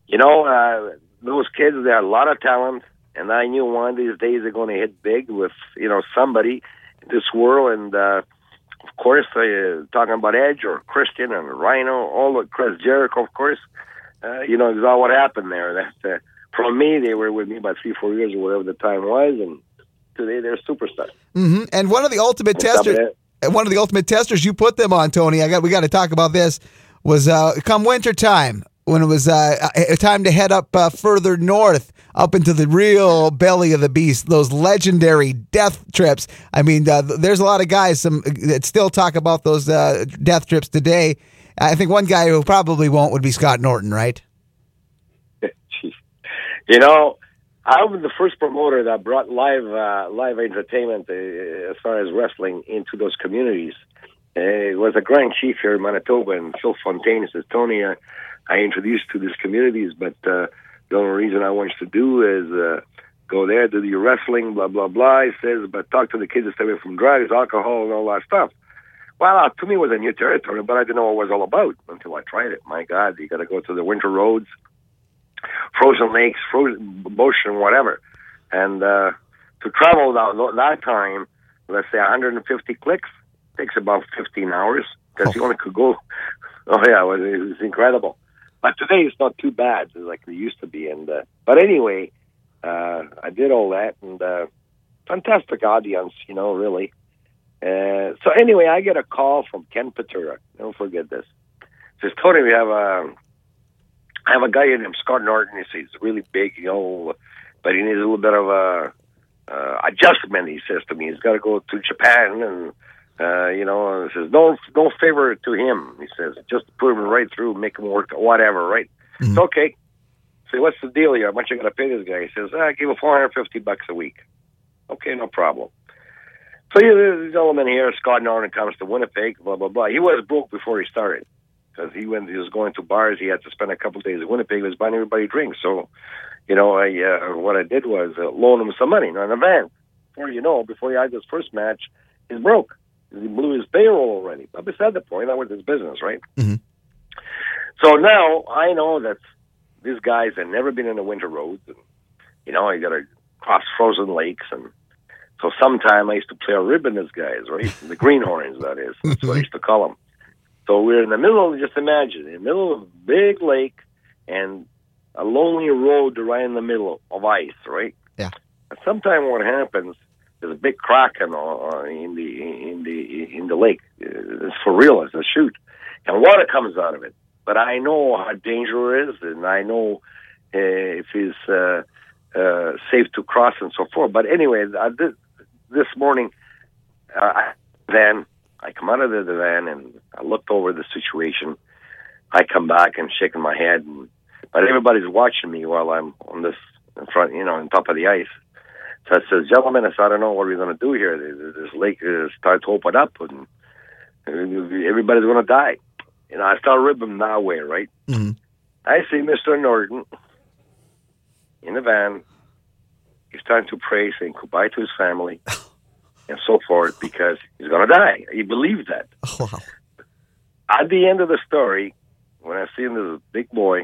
B: You know, those kids, they had a lot of talent, and I knew one of these days they're going to hit big with, you know, somebody in this world. And, of course, talking about Edge or Christian and Rhino, all of Chris Jericho, of course, you know, exactly what happened there. That, uh, from me, they were with me about three, four years or whatever the time was, and today they're superstars.
A: hmm And one of the ultimate testers. one of the ultimate testers you put them on, Tony. I got we got to talk about this. Was uh, come winter time when it was uh, time to head up uh, further north, up into the real belly of the beast. Those legendary death trips. I mean, uh, there's a lot of guys some that still talk about those uh, death trips today. I think one guy who probably won't would be Scott Norton, right?
B: You know, I was the first promoter that brought live uh, live entertainment uh, as far as wrestling into those communities. Uh, it was a Grand Chief here in Manitoba, and Phil Fontaine says, "Tony, uh, I introduced to these communities, but uh, the only reason I want you to do is uh, go there, do your wrestling, blah blah blah." He says, "But talk to the kids to stay away from drugs, alcohol, and all that stuff." Well, uh, to me, it was a new territory, but I didn't know what it was all about until I tried it. My God, you got to go to the winter roads frozen lakes, frozen and whatever. And uh, to travel that, that time, let's say 150 clicks, takes about 15 hours because oh. you only could go. <laughs> Oh yeah, it was, it was incredible. But today it's not too bad like it used to be. And uh, but anyway, uh, I did all that and uh, fantastic audience, you know, really. Uh, so anyway, I get a call from Ken Patera. Don't forget this. Says Tony, we have a I have a guy named Scott Norton. He's, really big, you know, but he needs a little bit of a uh, adjustment. He says to me, he's got to go to Japan, and uh, you know, and says no, no favor to him. He says just put him right through, make him work, whatever. Right? Mm-hmm. It's okay. So what's the deal here? How much you got to pay this guy? He says, I ah, give him four hundred fifty bucks a week. Okay, no problem. So yeah, a gentleman here, Scott Norton, comes to Winnipeg, blah blah blah. He was broke before he started because he went he was going to bars. He had to spend a couple of days in Winnipeg. He was buying everybody drinks. So, you know, I uh, what I did was uh, loan him some money on a van. Before you know, before he had his first match, he's broke. He blew his payroll already. But beside the point, that was his business, right?
A: Mm-hmm.
B: So now I know that these guys have never been in the winter roads, and you know, you got to cross frozen lakes and. So sometime I used to play a ribbon as guys, right? The <laughs> greenhorns, that is. That's what I used to call them. So we're in the middle just imagine, in the middle of a big lake and a lonely road right in the middle of ice, right?
A: Yeah.
B: Sometimes what happens, there's a big crack in, uh, in the in the in the lake. It's for real. It's a shoot, and water comes out of it. But I know how dangerous it is, and I know uh, if it's uh, uh, safe to cross and so forth. But anyway, I did, this morning, uh, then I come out of the van and I looked over the situation. I come back and shaking my head, and, but everybody's watching me while I'm on this in front, you know, on top of the ice. So I says, gentlemen, I said, I don't know what we're going to do here. This lake is starting to open up, and everybody's going to die. You know, I start ribbing that way, right?
A: Mm-hmm.
B: I see Mr. Norton in the van. He's starting to pray, saying goodbye to his family. <laughs> and so forth because he's going to die. He believes that. <laughs>
A: Oh, wow.
B: At the end of the story, when I see him as a big boy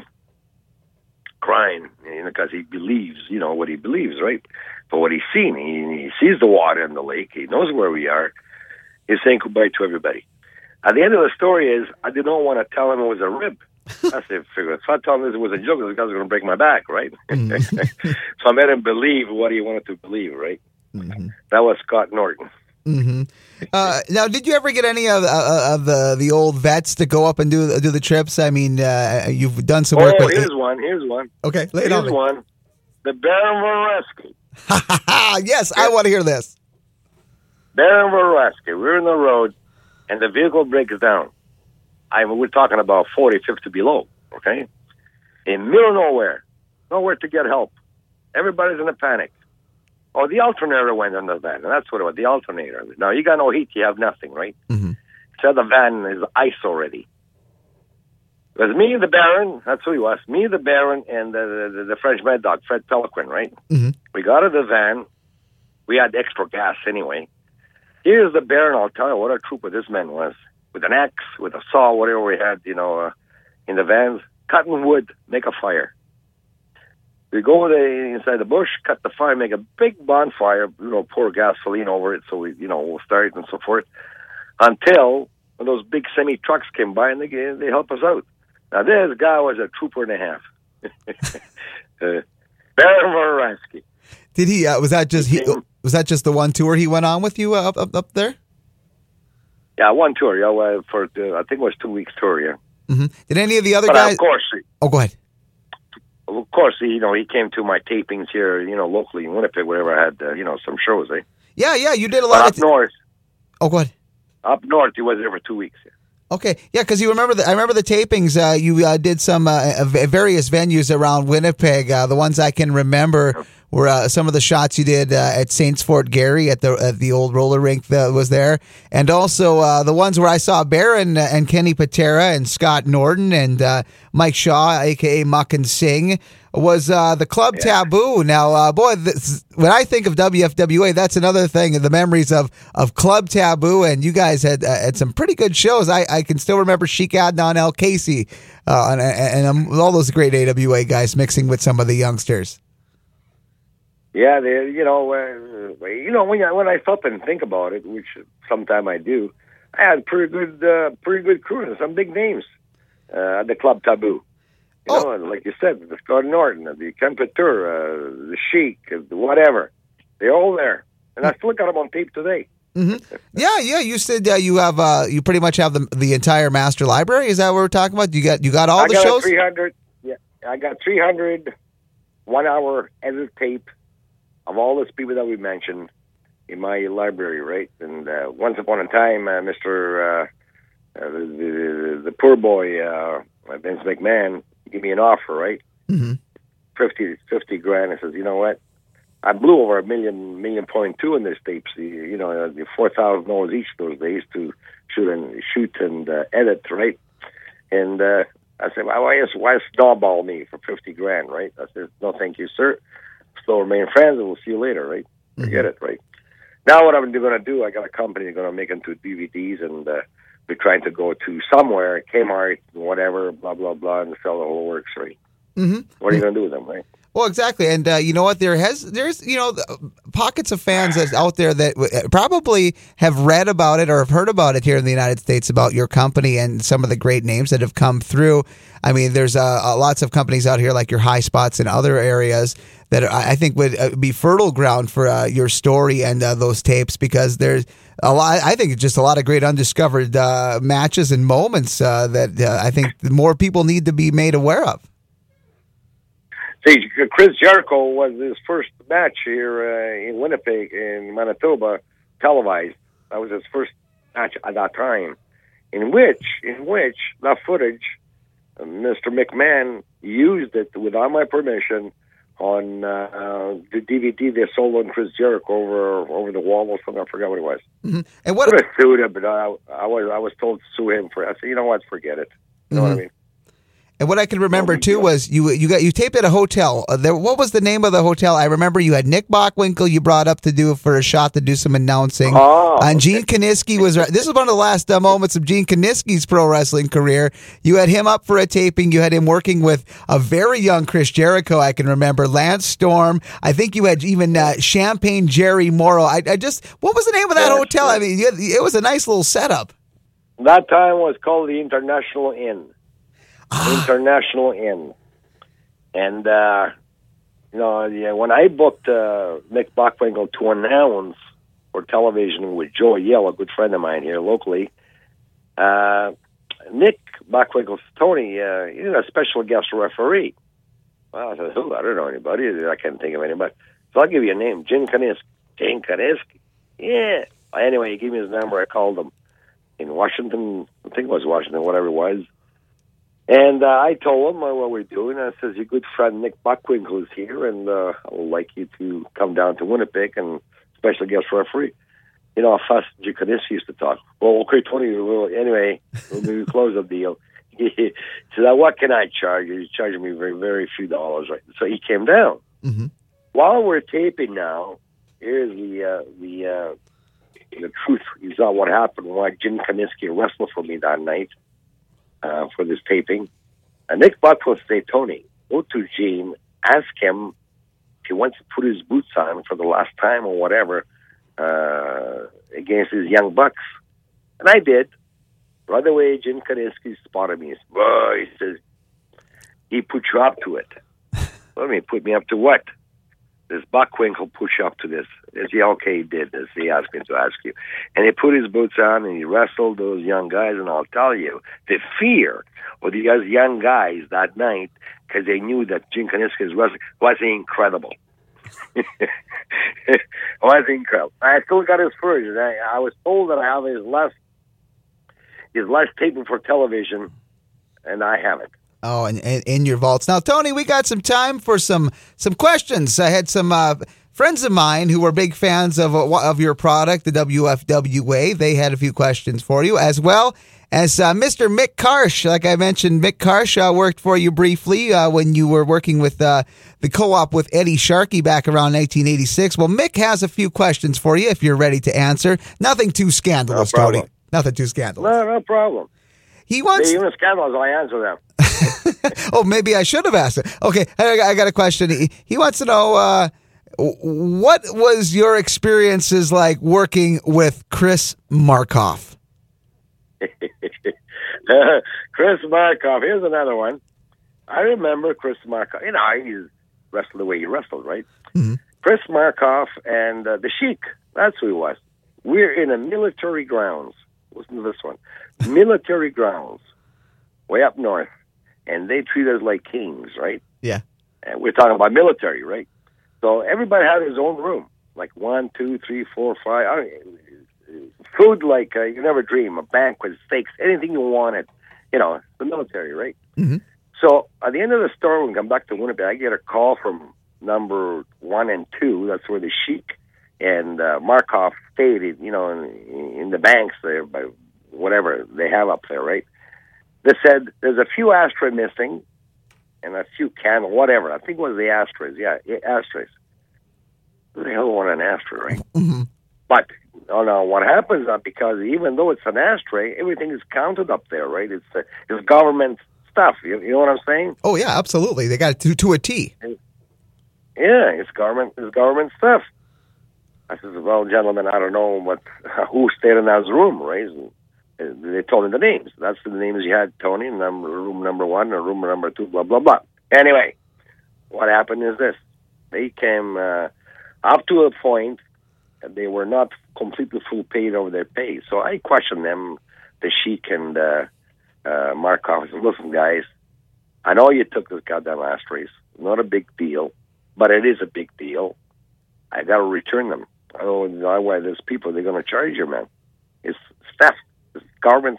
B: crying, you know, because he believes, you know, what he believes, right? But what he's seen, he, he sees the water in the lake, he knows where we are, he's saying goodbye to everybody. At the end of the story is, I did not want to tell him it was a rib. <laughs> I said, figure. So I told him this was a joke. This guy's going to break my back, right? Mm-hmm. <laughs> so I made him believe what he wanted to believe, right? Mm-hmm. That was Scott Norton.
A: Mm-hmm. Uh, now, did you ever get any of, uh, of the the old vets to go up and do do the trips? I mean, uh, you've done some work.
B: Oh, with, here's one. Here's one.
A: Okay, lay
B: here's
A: on
B: one. The Baron von Raschke. <laughs>
A: yes, I want to hear this.
B: Baron von Raschke. We're in the road, and the vehicle breaks down. I mean, we're talking about 40, 50 below. Okay, in middle of nowhere, nowhere to get help. Everybody's in a panic. Oh, the alternator went on the van, and that's what it was, the alternator. Now, you got no heat, you have nothing, right?
A: Mm-hmm.
B: So the van is ice already. It was me, the Baron, that's who he was, me, the Baron, and the, the, the French mad dog, Fred Peliquin, right?
A: Mm-hmm.
B: We got out of the van. We had extra gas anyway. Here's the Baron, I'll tell you what a trooper this man was. With an axe, with a saw, whatever we had, you know, uh, in the vans, cutting wood, make a fire. We go inside the bush, cut the fire, make a big bonfire, you know, pour gasoline over it so we, you know, we'll start and so forth. Until when those big semi trucks came by and they they help us out. Now this guy was a trooper and a half. <laughs> uh, Baron.
A: Did he? Uh, was that just he? Was that just the one tour he went on with you uh, up up, up there?
B: Yeah, one tour. Yeah, for the, I think it was two weeks tour. Yeah.
A: hmm Did any of the other
B: But
A: guys?
B: of course,
A: Oh, go ahead.
B: Of course, you know, he came to my tapings here, you know, locally in Winnipeg, wherever I had, uh, you know, some shows. Eh?
A: Yeah, yeah, you did a
B: But
A: lot
B: up
A: of.
B: north,
A: oh, go ahead.
B: up north, he was there for two weeks.
A: Okay, yeah, because you remember the I remember the tapings. Uh, you uh, did some uh, uh, various venues around Winnipeg. Uh, the ones I can remember were uh, some of the shots you did uh, at Saints Fort Garry at the at the old roller rink that was there, and also uh, the ones where I saw Baron and Kenny Patera and Scott Norton and uh, Mike Shaw, aka Makhan Singh. Was uh, the club taboo? Now, uh, boy, this, when I think of WFWA, that's another thing. The memories of of club taboo, and you guys had uh, had some pretty good shows. I, I can still remember Sheik Adnan Al-Kaissie uh, and, and um, all those great AWA guys mixing with some of the youngsters.
B: Yeah, they, you know, uh, you know, when I, when I stop and think about it, which sometime I do, I had pretty good, uh, pretty good crew and some big names uh, at the Club Taboo. You
A: Oh.
B: know, like you said, the Scott Norton, the Ken Couture, uh, the Sheik, uh, whatever. They're all there, and I still got them on tape today.
A: hmm <laughs> Yeah, yeah. You said uh, you have uh, you pretty much have the the entire master library. Is that what we're talking about? You got you got all
B: I
A: the
B: got
A: shows.
B: a 300. Yeah, I got 300 one hour edit tape of all those people that we mentioned in my library, right? And uh, once upon a time, uh, Mr. Uh, uh, the, the, the poor boy, uh, Vince McMahon, gave me an offer, right?
A: hmm
B: 50, 50 grand. I says, you know what? I blew over a million, million point two in this tapes. You, know, uh, four thousand dollars each those days to shoot and shoot and uh, edit, right? And uh, I said, well, why, why snowball me for fifty grand, right? I said, no, thank you, sir. Still remain friends, and we'll see you later, right? Forget it, right? Now what I'm going to do, I got a company going to make into DVDs, and uh, we're trying to go to somewhere, Kmart, whatever, blah blah blah, and sell the whole works, right?
A: hmm
B: What are you going to do with them, right?
A: Well, exactly, and uh, you know what? There has there's you know pockets of fans that's out there that w- probably have read about it or have heard about it here in the United States about your company and some of the great names that have come through. I mean, there's uh, uh, lots of companies out here like your High Spots and other areas that I I think would uh, be fertile ground for uh, your story and uh, those tapes because there's a lot. I think it's just a lot of great undiscovered uh, matches and moments uh, that uh, I think more people need to be made aware of.
B: See, Chris Jericho was his first match here uh, in Winnipeg, in Manitoba, televised. That was his first match at that time, in which, in which that footage, uh, Mr. McMahon used it without my permission on uh, the DVD they sold on Chris Jericho over over the wall or something. I forgot what it was.
A: And
B: I
A: what
B: have sued him, but I, I was I was told to sue him for. I said, you know what, forget it. You know what I mean?
A: And what I can remember
B: big
A: too
B: deal.
A: was you you got you taped at a hotel. Uh, there, what was the name of the hotel? I remember you had Nick Bockwinkel you brought up to do for a shot to do some announcing.
B: Oh,
A: and Gene Kiniski was this is one of the last uh, moments of Gene Kiniski's pro wrestling career. You had him up for a taping. You had him working with a very young Chris Jericho. I can remember Lance Storm. I think you had even uh, Champagne Jerry Morrow. I, I just what was the name of that hotel? I mean, you had, it was a nice little setup.
B: That time was called the International Inn. <gasps> International Inn. And, uh, you know, yeah, when I booked uh, Nick Bockwinkel to announce for television with Joe Yell, a good friend of mine here locally, uh, Nick Bockwinkel said, Tony, uh, you're a special guest referee. Well, I said, who? I don't know anybody. I can't think of anybody. So I'll give you a name, Jim Kanisk. Jim Kanisk? Yeah. Anyway, he gave me his number. I called him in Washington. I think it was Washington, whatever it was. And uh, I told him uh, what we're doing. I says, your good friend Nick Bockwinkel is here, and uh, I would like you to come down to Winnipeg and special guest referee. You know how fast Jukadis used to talk. Well, okay, Tony. Well, anyway, we'll close the deal. <laughs> he said, "Uh, "What can I charge you?" He's charging me very, very few dollars, right? So he came down.
A: hmm
B: While we're taping now, here's the uh, the uh, the truth. You saw what happened. Why Jim Kiniski wrestled for me that night uh, for this taping. And Nick Bockwinkel say, Tony, go to Gene, ask him if he wants to put his boots on for the last time or whatever uh, against his young bucks. And I did. Right away, Jim Kiniski spotted me. Oh, he says, he put you up to it. <laughs> You mean, put me up to what? This Bockwinkel push up to this. Okay? He did this. He asked me to ask you, and he put his boots on and he wrestled those young guys. And I'll tell you, the fear of these young guys that night because they knew that Jim Kiniski's wrestling was incredible. <laughs> was incredible. I still got his footage. I, I was told that I have his last his last taping for television, and I haven't.
A: Oh, and, and in your vaults now, Tony. We got some time for some some questions. I had some uh, friends of mine who were big fans of uh, of your product, the WFWA. They had a few questions for you as well as uh, Mr. Mick Karsh. Like I mentioned, Mick Karsh uh, worked for you briefly uh, when you were working with uh, the co-op with Eddie Sharkey back around 1986. Well, Mick has a few questions for you if you're ready to answer. Nothing too scandalous,
B: No
A: Tony. Nothing too scandalous.
B: No, no problem.
A: He wants.
B: Even scandals, I answer them. <laughs>
A: oh, maybe I should have asked it. Okay, I, I got a question. He, he wants to know uh, what was your experiences like working with Chris Markoff? <laughs>
B: Chris Markoff. Here's another one. I remember Chris Markoff. You know, he's wrestled the way he wrestled, right?
A: Mhm.
B: Chris Markoff and uh, the Sheik. That's who he was. We're in a military grounds. Listen to this one. military grounds, way up north, and they treat us like kings, right?
A: Yeah.
B: And we're talking about military, right? So everybody had his own room, like one, two, three, four, five. I mean, food like uh, you never dream, a banquet, steaks, anything you wanted. You know, the military, right?
A: Mhm.
B: So at the end of the story, when we come back to Winnipeg, I get a call from number one and two. That's where the Sheik and uh, Markoff stayed, you know, in, in the banks there, by whatever they have up there, right? They said there's a few ashtrays missing and a few can, whatever. I think it was the ashtrays. Yeah, ashtrays. Who the hell want an ashtray, right?
A: Mhm.
B: But oh no, what happens is because even though it's an ashtray, everything is counted up there, right? It's uh, it's government stuff. You, you know what I'm saying?
A: Oh yeah, absolutely. They got it to, to a T.
B: Yeah, it's government. It's government stuff. I says, well, gentlemen, I don't know what <laughs> who stayed in that room, right? And, uh, they told me the names. That's the names you had, Tony, number room number one or room number two, blah blah blah. Anyway, what happened is this: they came uh, up to a point they were not completely full paid over their pay. So I questioned them, the Sheik and uh, uh, Markoff. I said, listen, guys, I know you took this goddamn last race. Not a big deal, but it is a big deal. I got to return them. I don't know why there's people they're going to charge you, man. It's theft. Government.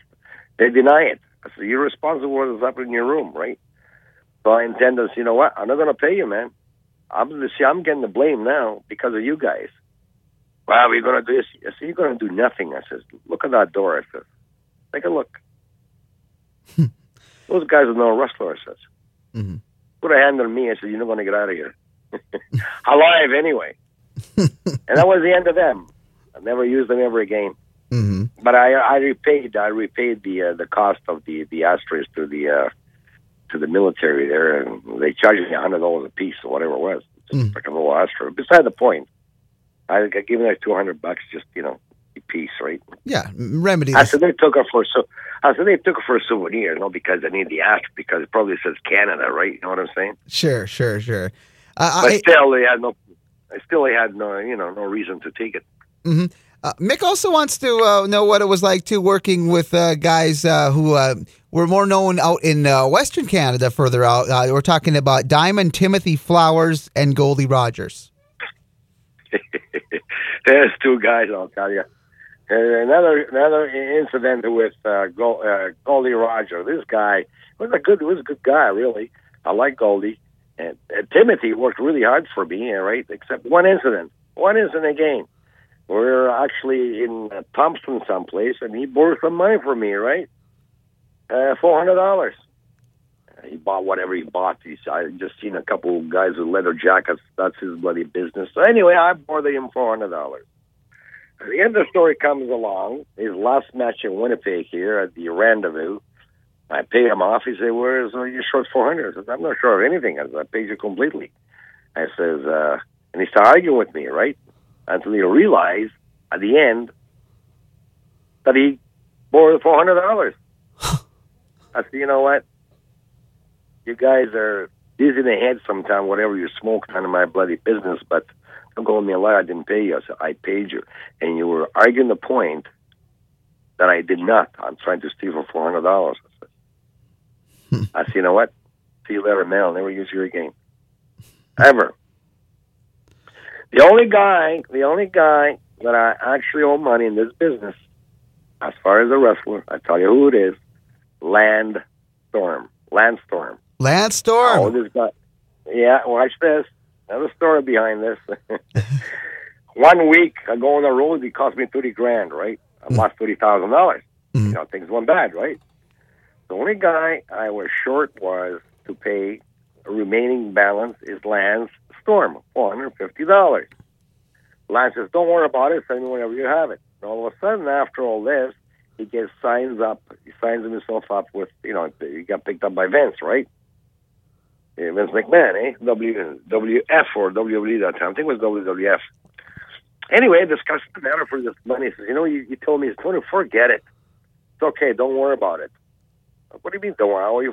B: They deny it. I said, you're responsible for what's up in your room, right? So I intend to, you know what? I'm not going to pay you, man. I'm see, I'm getting the blame now because of you guys. Well, we're going to do this. I said, you're going to do nothing. I says, look at that door. I says, take a look. <laughs> Those guys are no wrestler. I says,
A: Mhm.
B: put a hand on me. I said, you're not going to get out of here. <laughs> Alive anyway. <laughs> and that was the end of them. I never used them ever again.
A: hmm
B: But I I repaid I repaid the uh, the cost of the the ashtrays to the uh, to the military there, and they charged me a hundred dollars a piece or whatever it was. Just
A: Mm.
B: like a little ashtray. Beside the point, I got given like two hundred bucks, just you know, a piece, right?
A: Yeah, remedy.
B: I said they took her for so. I said they took her for a souvenir, not because they need the ashtray, because it probably says Canada, right? You know what I'm saying?
A: Sure, sure, sure. Uh,
B: But
A: I,
B: still, they had no. I still, they had no, you know, no reason to take it.
A: mhm. Uh, Mick also wants to uh, know what it was like to working with uh, guys uh, who uh, were more known out in uh, Western Canada, further out. We're talking about Diamond Timothy Flowers and Goldie Rogers. <laughs>
B: There's two guys, I'll tell you. Uh, another another incident with Gold, Goldie Roger. This guy was a good was a good guy, really. I like Goldie. And Timothy worked really hard for me, right? Except one incident. One incident again. We're actually in uh, Thompson someplace, and he borrowed some money from me, right? Uh, Four hundred dollars. He bought whatever he bought. He's, I just seen a couple guys with leather jackets. That's his bloody business. So anyway, I borrowed him four hundred dollars. At the end of the story comes along. His last match in Winnipeg here at the Rendezvous. I pay him off. He said, "Where's uh, you short four hundred? I said, "I'm not sure of anything. I, said, I paid you completely." I says, uh, and he started arguing with me, right? Until he realized at the end that he borrowed four hundred dollars. I said, "You know what? You guys are dizzy in the head sometime, whatever you smoke, none of my bloody business, but don't call me a liar, I didn't pay you. I said, I paid you. And you were arguing the point that I did not. I'm trying to steal for $400. I said, hmm. I said, you know what? See you later, man. I'll never use you again. Ever. The only guy, the only guy that I actually owe money in this business, as far as a wrestler, I tell you who it is, Lance Storm. Landstorm.
A: Storm.
B: Oh, this guy. Yeah, watch this. There's a story behind this. <laughs> One week I go on the road, it cost me thirty grand, right? I lost thirty thousand dollars.
A: Mhm.
B: You know, things went bad, right? The only guy I was short was to pay a remaining balance is Lance Storm, four hundred fifty dollars. Lance says, Don't worry about it, send me whenever you have it. And all of a sudden after all this, he gets signs up he signs himself up with you know, he got picked up by Vince, right? Yeah, Vince McMahon, eh? W WF or WWE that time. I think it was WWF. Anyway, discussed the matter for this money. He says, you know, you, you told me, it's Tony, forget it. It's okay. Don't worry about it. What do you mean, don't worry?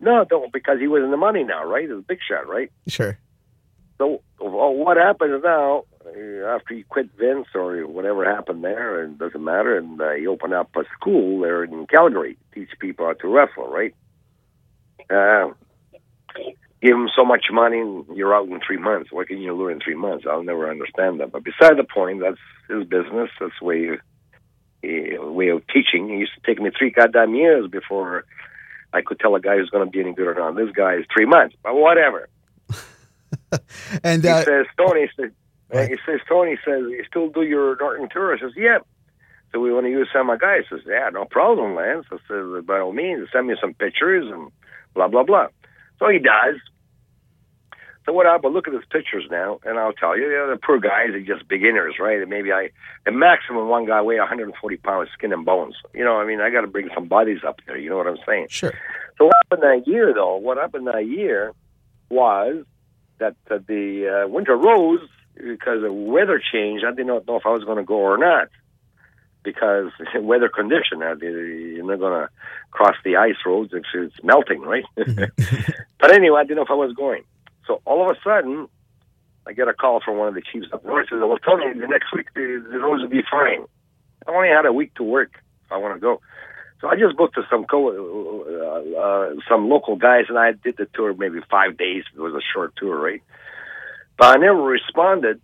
B: No, don't, because he was in the money now, right? It's a big shot, right?
A: Sure.
B: So what happens now, uh, after you quit Vince or whatever happened there, and doesn't matter, and uh, you open up a school there in Calgary, teach people how to wrestle, right? Uh, give them so much money, and you're out in three months. What can you learn in three months? I'll never understand that. But beside the point, that's his business. That's way, uh, way of teaching. It used to take me three goddamn years before I could tell a guy who's going to be any good or not. This guy is three months, but whatever. <laughs>
A: And
B: He
A: uh,
B: says, Tony, says,
A: Right.
B: he says, Tony says, you still do your Norton tour? I says, yeah. So we want to use some of my guys. I says, yeah, no problem, Lance. I says, by all means, send me some pictures and blah, blah, blah. So he does. So what I but look at his pictures now, and I'll tell you, you know, the poor guys are just beginners, right? And maybe I, the maximum one guy weigh 140 pounds, skin and bones. You know, I mean, I got to bring some bodies up there. You know what I'm saying?
A: sure.
B: So what happened that year, though? What happened that year was that uh, the uh, winter rose because the weather changed. I did not know if I was going to go or not because <laughs> weather condition. You're not going to cross the ice roads if it's melting, right? <laughs> <laughs> but anyway, I didn't know if I was going. So all of a sudden, I get a call from one of the chiefs up north. Says, "Well, tell me the next week the, the roads will be fine." I only had a week to work if I want to go. So I just booked to some co- uh, uh, some local guys, and I did the tour maybe five days. It was a short tour, right? But I never responded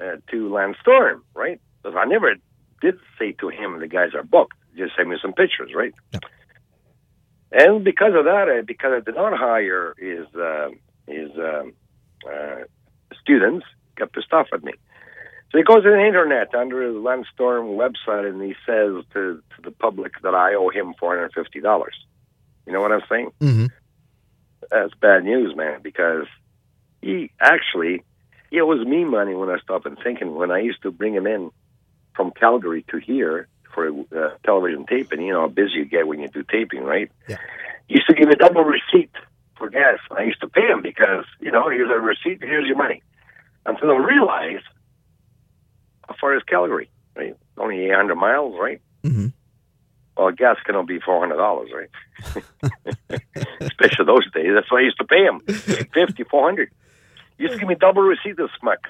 B: uh, to Lance Storm, right? Because I never did say to him, "The guys are booked." Just send me some pictures, right? And because of that, uh, because I did not hire his uh, his um, uh, students, got pissed off at me. So he goes to the internet under his Lance Storm website and he says to, to the public that I owe him four hundred fifty dollars. You know what I'm saying?
A: hmm
B: That's bad news, man, because he actually he owes me money when I stop and thinking when I used to bring him in from Calgary to here for uh, television taping. You know how busy you get when you do taping, right?
A: Yeah.
B: He used to give a double receipt for gas. I used to pay him because you know here's a receipt, here's your money. Until I realized how far is Calgary, right? Only 800 miles, right?
A: hmm
B: Well, gas can only be four hundred dollars, right? <laughs> Especially those days. That's why I used to pay him fifty, four hundred. Used to give me double receipt, this smuck.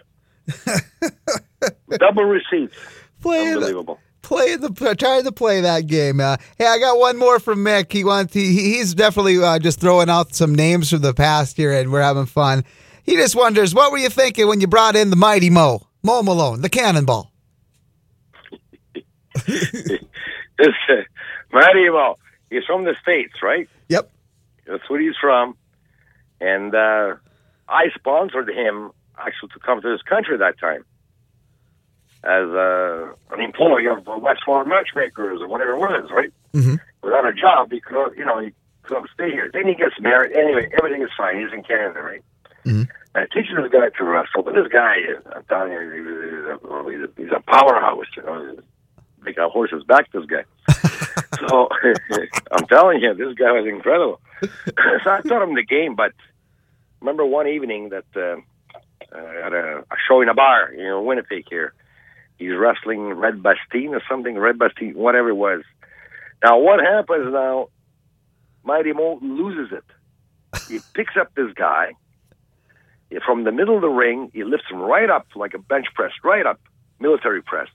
B: <laughs> double receipts.
A: Play the,
B: Unbelievable.
A: play the trying to play that game. Uh, hey, I got one more from Mick. He wants he, he's definitely uh, just throwing out some names from the past here, and we're having fun. He just wonders what were you thinking when you brought in the mighty Mo Mo Malone, the Cannonball. <laughs>
B: This uh, Mario, he's from the states, right?
A: Yep.
B: That's where he's from, and uh, I sponsored him actually to come to this country that time as uh, an employee of Westmore Matchmakers or whatever it was, right?
A: Mhm.
B: Without a job, he could, you know, he couldn't stay here. Then he gets married. Anyway, everything is fine. He's in Canada, right?
A: Mhm.
B: I teach this guy to wrestle, but this guy is, I'm telling you, he's a, he's a, powerhouse, you know. Like a horse's back, this guy. <laughs> so <laughs> I'm telling you, this guy was incredible. <laughs> so I taught him the game, but remember one evening that uh, uh, at a, a show in a bar, you know, Winnipeg here. He's wrestling Red Bastien or something, Red Bastien, whatever it was. Now, what happens now? Mighty Mo loses it. he picks up this guy from the middle of the ring. He lifts him right up like a bench press, right up, military press,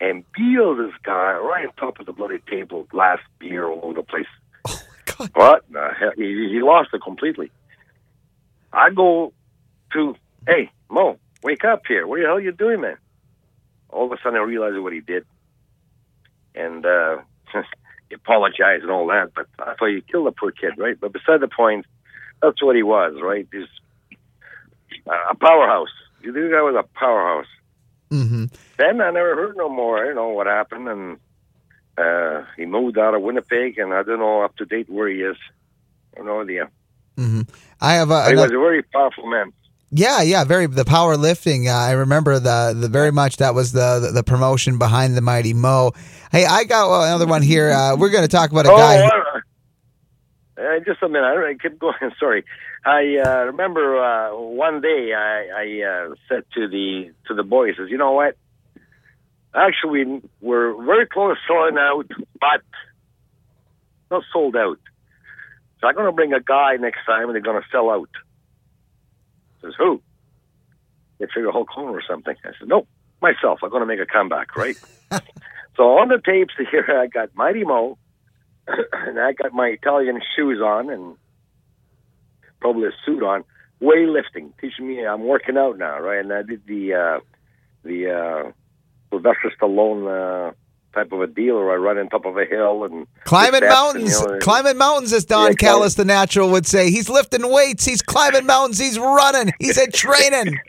B: and peels this guy right on top of the bloody table, glass, beer all over the place. <laughs>
A: Oh my God.
B: What? the hell? He, he lost it completely. I go to, hey, Mo, wake up here. What the hell are you doing, man? All of a sudden, I realize what he did. And uh, <laughs> he apologized and all that, but I thought you killed the poor kid, right? But beside the point, that's what he was, right? He's a powerhouse. You think guy was a powerhouse.
A: hmm
B: Then I never heard no more. I don't know what happened, and uh, he moved out of Winnipeg, and I don't know up to date where he is. I no idea.
A: hmm I have a,
B: he was a very powerful man.
A: yeah, yeah, very the powerlifting. Uh, I remember the the very much that was the, the the promotion behind the mighty Mo. Hey, I got another one here. Uh, we're going to talk about a
B: Oh,
A: guy.
B: uh, uh, just a minute. I keep going. <laughs> Sorry. I uh, remember uh, one day I, I uh, said to the to the boys, "Says you know what? Actually, we're very close to selling out, but not sold out. So I'm going to bring a guy next time, and they're going to sell out." Says who? They figure Hulk Hogan or something. I said, nope, myself. I'm going to make a comeback, right? <laughs> so on the tapes here, I got Mighty Mo, <clears throat> and I got my Italian shoes on and probably a suit on, weightlifting, teaching me I'm working out now, right? And I did the uh, the uh, Sylvester Stallone uh, type of a deal where I run on top of a hill and
A: Climbing mountains,
B: and, you know,
A: climbing mountains, as Don
B: Yeah,
A: Callis, the natural, would say. He's lifting weights. He's climbing mountains. He's running. He's at training. <laughs>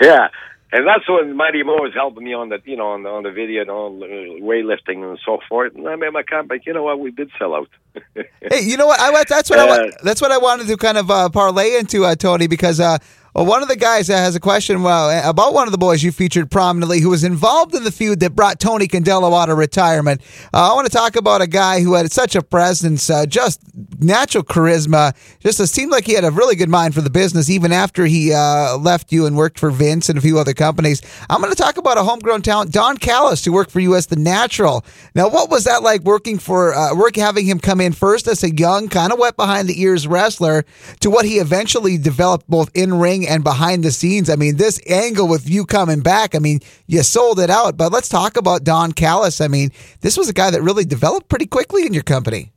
B: yeah, and that's when Mighty Mo was helping me on the you know on the on the video and all uh, weightlifting and so forth. And I made my comeback. You know what? We did sell out.
A: Hey, you know what? I that's what I
B: Uh, <laughs>
A: that's what I wanted to kind of uh, parlay into, uh, Tony, because uh, well, one of the guys that has a question well, about one of the boys you featured prominently who was involved in the feud that brought Tony Condello out of retirement. Uh, I want to talk about a guy who had such a presence, uh, just natural charisma. Just it seemed like he had a really good mind for the business, even after he uh, left you and worked for Vince and a few other companies. I'm going to talk about a homegrown talent, Don Callis, who worked for you as the Natural. Now, what was that like working for uh, work having him come in first as a young, kind of wet behind the ears wrestler to what he eventually developed both in ring and behind the scenes? I mean, this angle with you coming back, I mean, you sold it out. But let's talk about Don Callis. I mean, this was a guy that really developed pretty quickly in your company.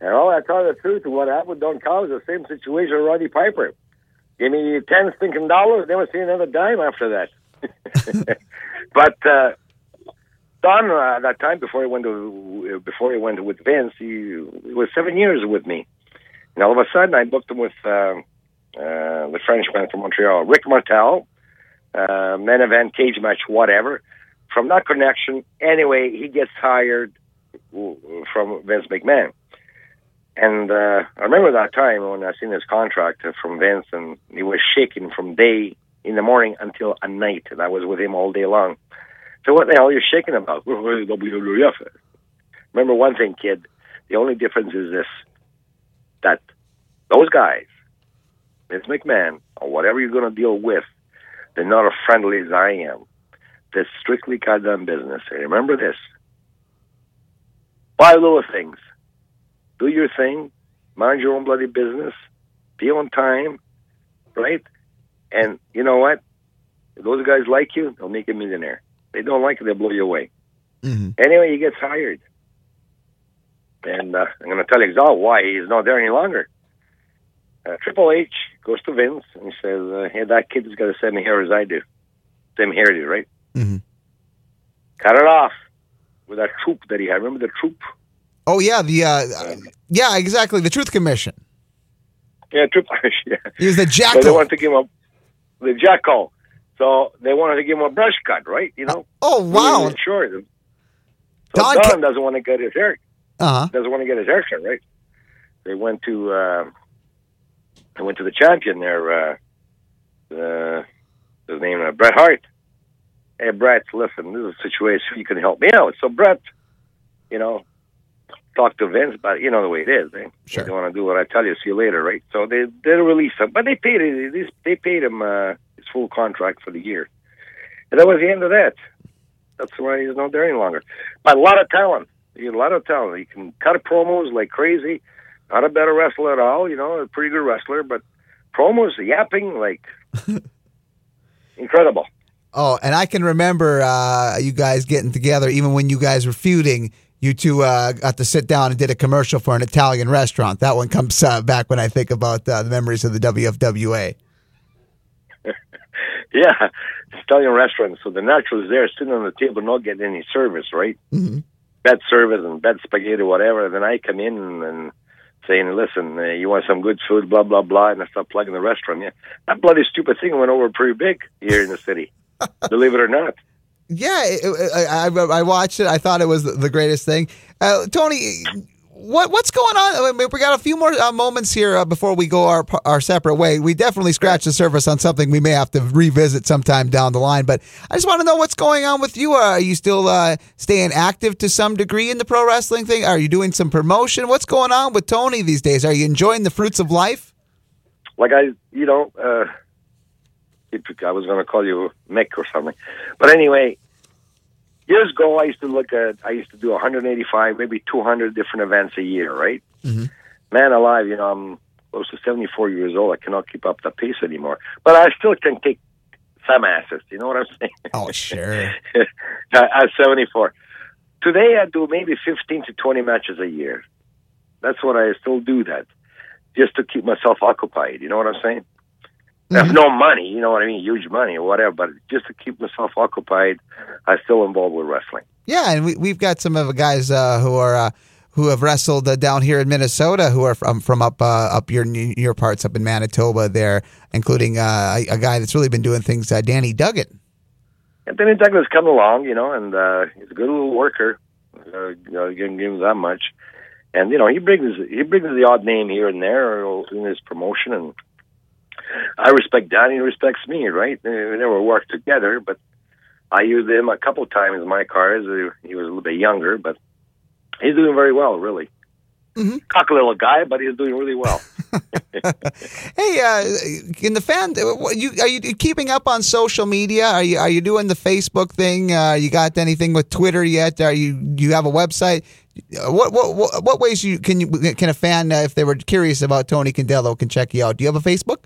B: And all I tell you the truth, what happened with Don Callis, the same situation with Roddy Piper. Give me ten stinking dollars, never see another dime after that. <laughs> but uh, Don, uh, at that time before he went to before he went with Vince, he, he was seven years with me, and all of a sudden I booked him with uh, uh, the Frenchman from Montreal, Rick Martel, uh, main event, cage match, whatever. From that connection, anyway, he gets hired from Vince McMahon. And uh, I remember that time when I seen his contract from Vince, and he was shaking from day in the morning until at night, and I was with him all day long. So what the hell are you shaking about? <laughs> WWF. Remember one thing, kid. The only difference is this: that those guys, Vince McMahon, or whatever you're going to deal with, they're not as friendly as I am. They're strictly goddamn business. And remember this: five little things do your thing, mind your own bloody business, be on time, right? And you know what? If those guys like you, they'll make you a millionaire. They don't like you, they'll blow you away.
A: Mm-hmm.
B: Anyway, he gets hired. And uh, I'm going to tell you exactly why he's not there any longer. Uh, Triple H goes to Vince and he says, uh, hey, that kid has got the same hair as I do. Same hairdo, right?
A: Mhm.
B: Cut it off with that troop that he had. Remember the troop?
A: Oh yeah, the uh, uh, yeah, exactly. The Truth Commission.
B: Yeah, H. <laughs> Yeah.
A: He was the
B: So they wanted to give him a the jackal. So they wanted to give him a brush cut, right? You know.
A: oh wow.
B: Sure. So
A: Don
B: Don, doesn't want to get his hair
A: Uh huh.
B: doesn't want to get his hair cut, right? They went to uh, they went to the champion there. Uh, uh, his name uh, Bret Hart. Hey Bret, listen, this is a situation you can help me out. So Bret, you know, talked to Vince, but you know the way it is. Eh?
A: Sure.
B: They want to do what I tell you. See you later, right? So they they release him, but they paid it. They, they paid him uh, his full contract for the year, and that was the end of that. That's why he's not there any longer. But a lot of talent. He had a lot of talent. He can cut promos like crazy. Not a better wrestler at all, you know, a pretty good wrestler, but promos, yapping, like <laughs> incredible.
A: Oh, and I can remember uh, you guys getting together, even when you guys were feuding. You two uh, got to sit down and did a commercial for an Italian restaurant. That one comes uh, back when I think about uh, the memories of the WFWA. <laughs>
B: yeah, Italian restaurant. So the naturals there sitting on the table, not getting any service, right?
A: Mm-hmm.
B: Bad service and bad spaghetti, whatever. Then I come in and, and saying, "Listen, uh, you want some good food?" Blah blah blah, and I start plugging the restaurant. Yeah, that bloody stupid thing went over pretty big here in the city. <laughs> believe it or not.
A: Yeah, it, it, I, I, I watched it. I thought it was the greatest thing. Uh, Tony, what what's going on? We got a few more uh, moments here uh, before we go our our separate way. We definitely scratched the surface on something we may have to revisit sometime down the line. But I just want to know what's going on with you. Are you still uh, staying active to some degree in the pro wrestling thing? Are you doing some promotion? What's going on with Tony these days? Are you enjoying the fruits of life?
B: Like I, you know, uh, I was going to call you Mick or something, but anyway, years ago, I used to look at, I used to do 185, maybe 200 different events a year, right?
A: Mm-hmm.
B: Man alive, you know, I'm close to 74 years old. I cannot keep up the pace anymore. But I still can kick some asses. You know what I'm saying?
A: Oh, sure. <laughs>
B: At 74. Today, I do maybe 15 to 20 matches a year. That's what I still do that, just to keep myself occupied. You know what I'm saying? There's no money, you know what I mean, huge money or whatever, but just to keep myself occupied, I'm still involved with wrestling.
A: Yeah, and we, we've got some of the guys uh, who are uh, who have wrestled uh, down here in Minnesota, who are from from up uh, up your your parts up in Manitoba there, including uh, a, a, guy that's really been doing things, uh, Danny Duggan.
B: And Danny Duggan's come along, you know, and he's a good little worker. Uh, you know, you can give him that much, and you know, he brings he brings the odd name here and there in his promotion and I respect Danny, he respects me, right? We never worked together, but I used him a couple times in my cars. He was a little bit younger, but he's doing very well, really.
A: Mm-hmm.
B: Cock little guy, but he's doing really well. <laughs>
A: hey, uh, in the fan, you are you keeping up on social media? Are you are you doing the Facebook thing? Uh, you got anything with Twitter yet? Are you you have a website? What what what, what ways you can you can a fan, uh, if they were curious about Tony Condello, can check you out? Do you have a Facebook?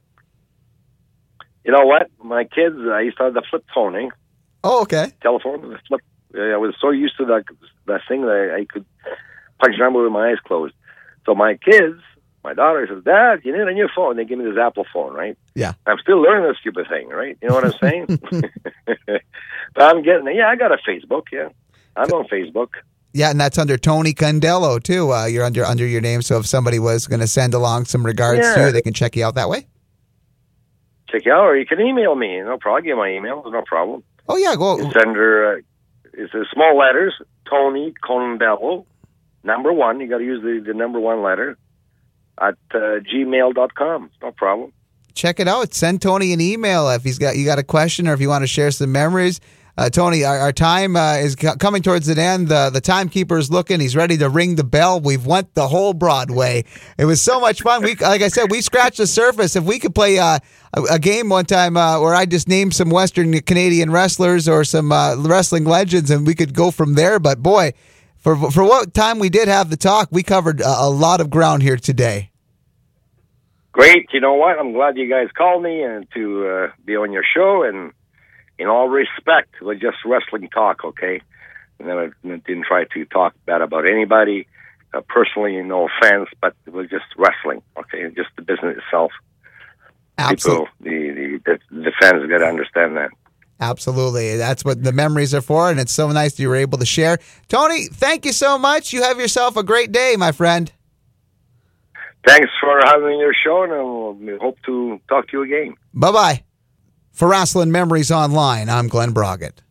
B: You know what? My kids, I used to have the flip phoning.
A: Oh, okay.
B: Telephone, the flip. I was so used to that that thing that I could punch number with my eyes closed. So my kids, my daughter says, "Dad, you need a new phone." They give me this Apple phone, right?
A: Yeah.
B: I'm still learning this stupid thing, right? You know what I'm saying? <laughs> <laughs> but I'm getting it. Yeah, I got a Facebook. Yeah, I'm on Facebook.
A: Yeah, and that's under Tony Condello too. Uh, you're under under your name, so if somebody was going to send along some regards yeah. to you, they can check you out that way
B: out, or you can email me. No problem. I'll give you my email. No problem.
A: Oh yeah, go.
B: Send her. Uh, it's a small letters. Tony Condello, number one. You got to use the, the number one letter at uh, gmail.com. No problem.
A: Check it out. Send Tony an email if he's got you got a question or if you want to share some memories. Uh, Tony, our, our time uh, is c- coming towards an end. Uh, the timekeeper is looking. He's ready to ring the bell. We've went the whole Broadway. It was so much fun. We, like I said, we scratched the surface. If we could play uh, a, a, game one time uh, where I just named some Western Canadian wrestlers or some uh, wrestling legends, and we could go from there. But boy, for for what time we did have the talk, we covered a, a lot of ground here today.
B: Great. You know what? I'm glad you guys called me and to be on your show and in all respect, we're just wrestling talk, okay? And then I didn't try to talk bad about anybody. Uh, personally, no offense, but it was just wrestling, okay? Just the business itself.
A: Absolutely.
B: People, the, the, the fans got to understand that.
A: Absolutely. That's what the memories are for, and it's so nice that you were able to share. Tony, thank you so much. You have yourself a great day, my friend.
B: Thanks for having your show, and we hope to talk to you again.
A: Bye bye. For Rasslin Memories Online, I'm Glen Braget.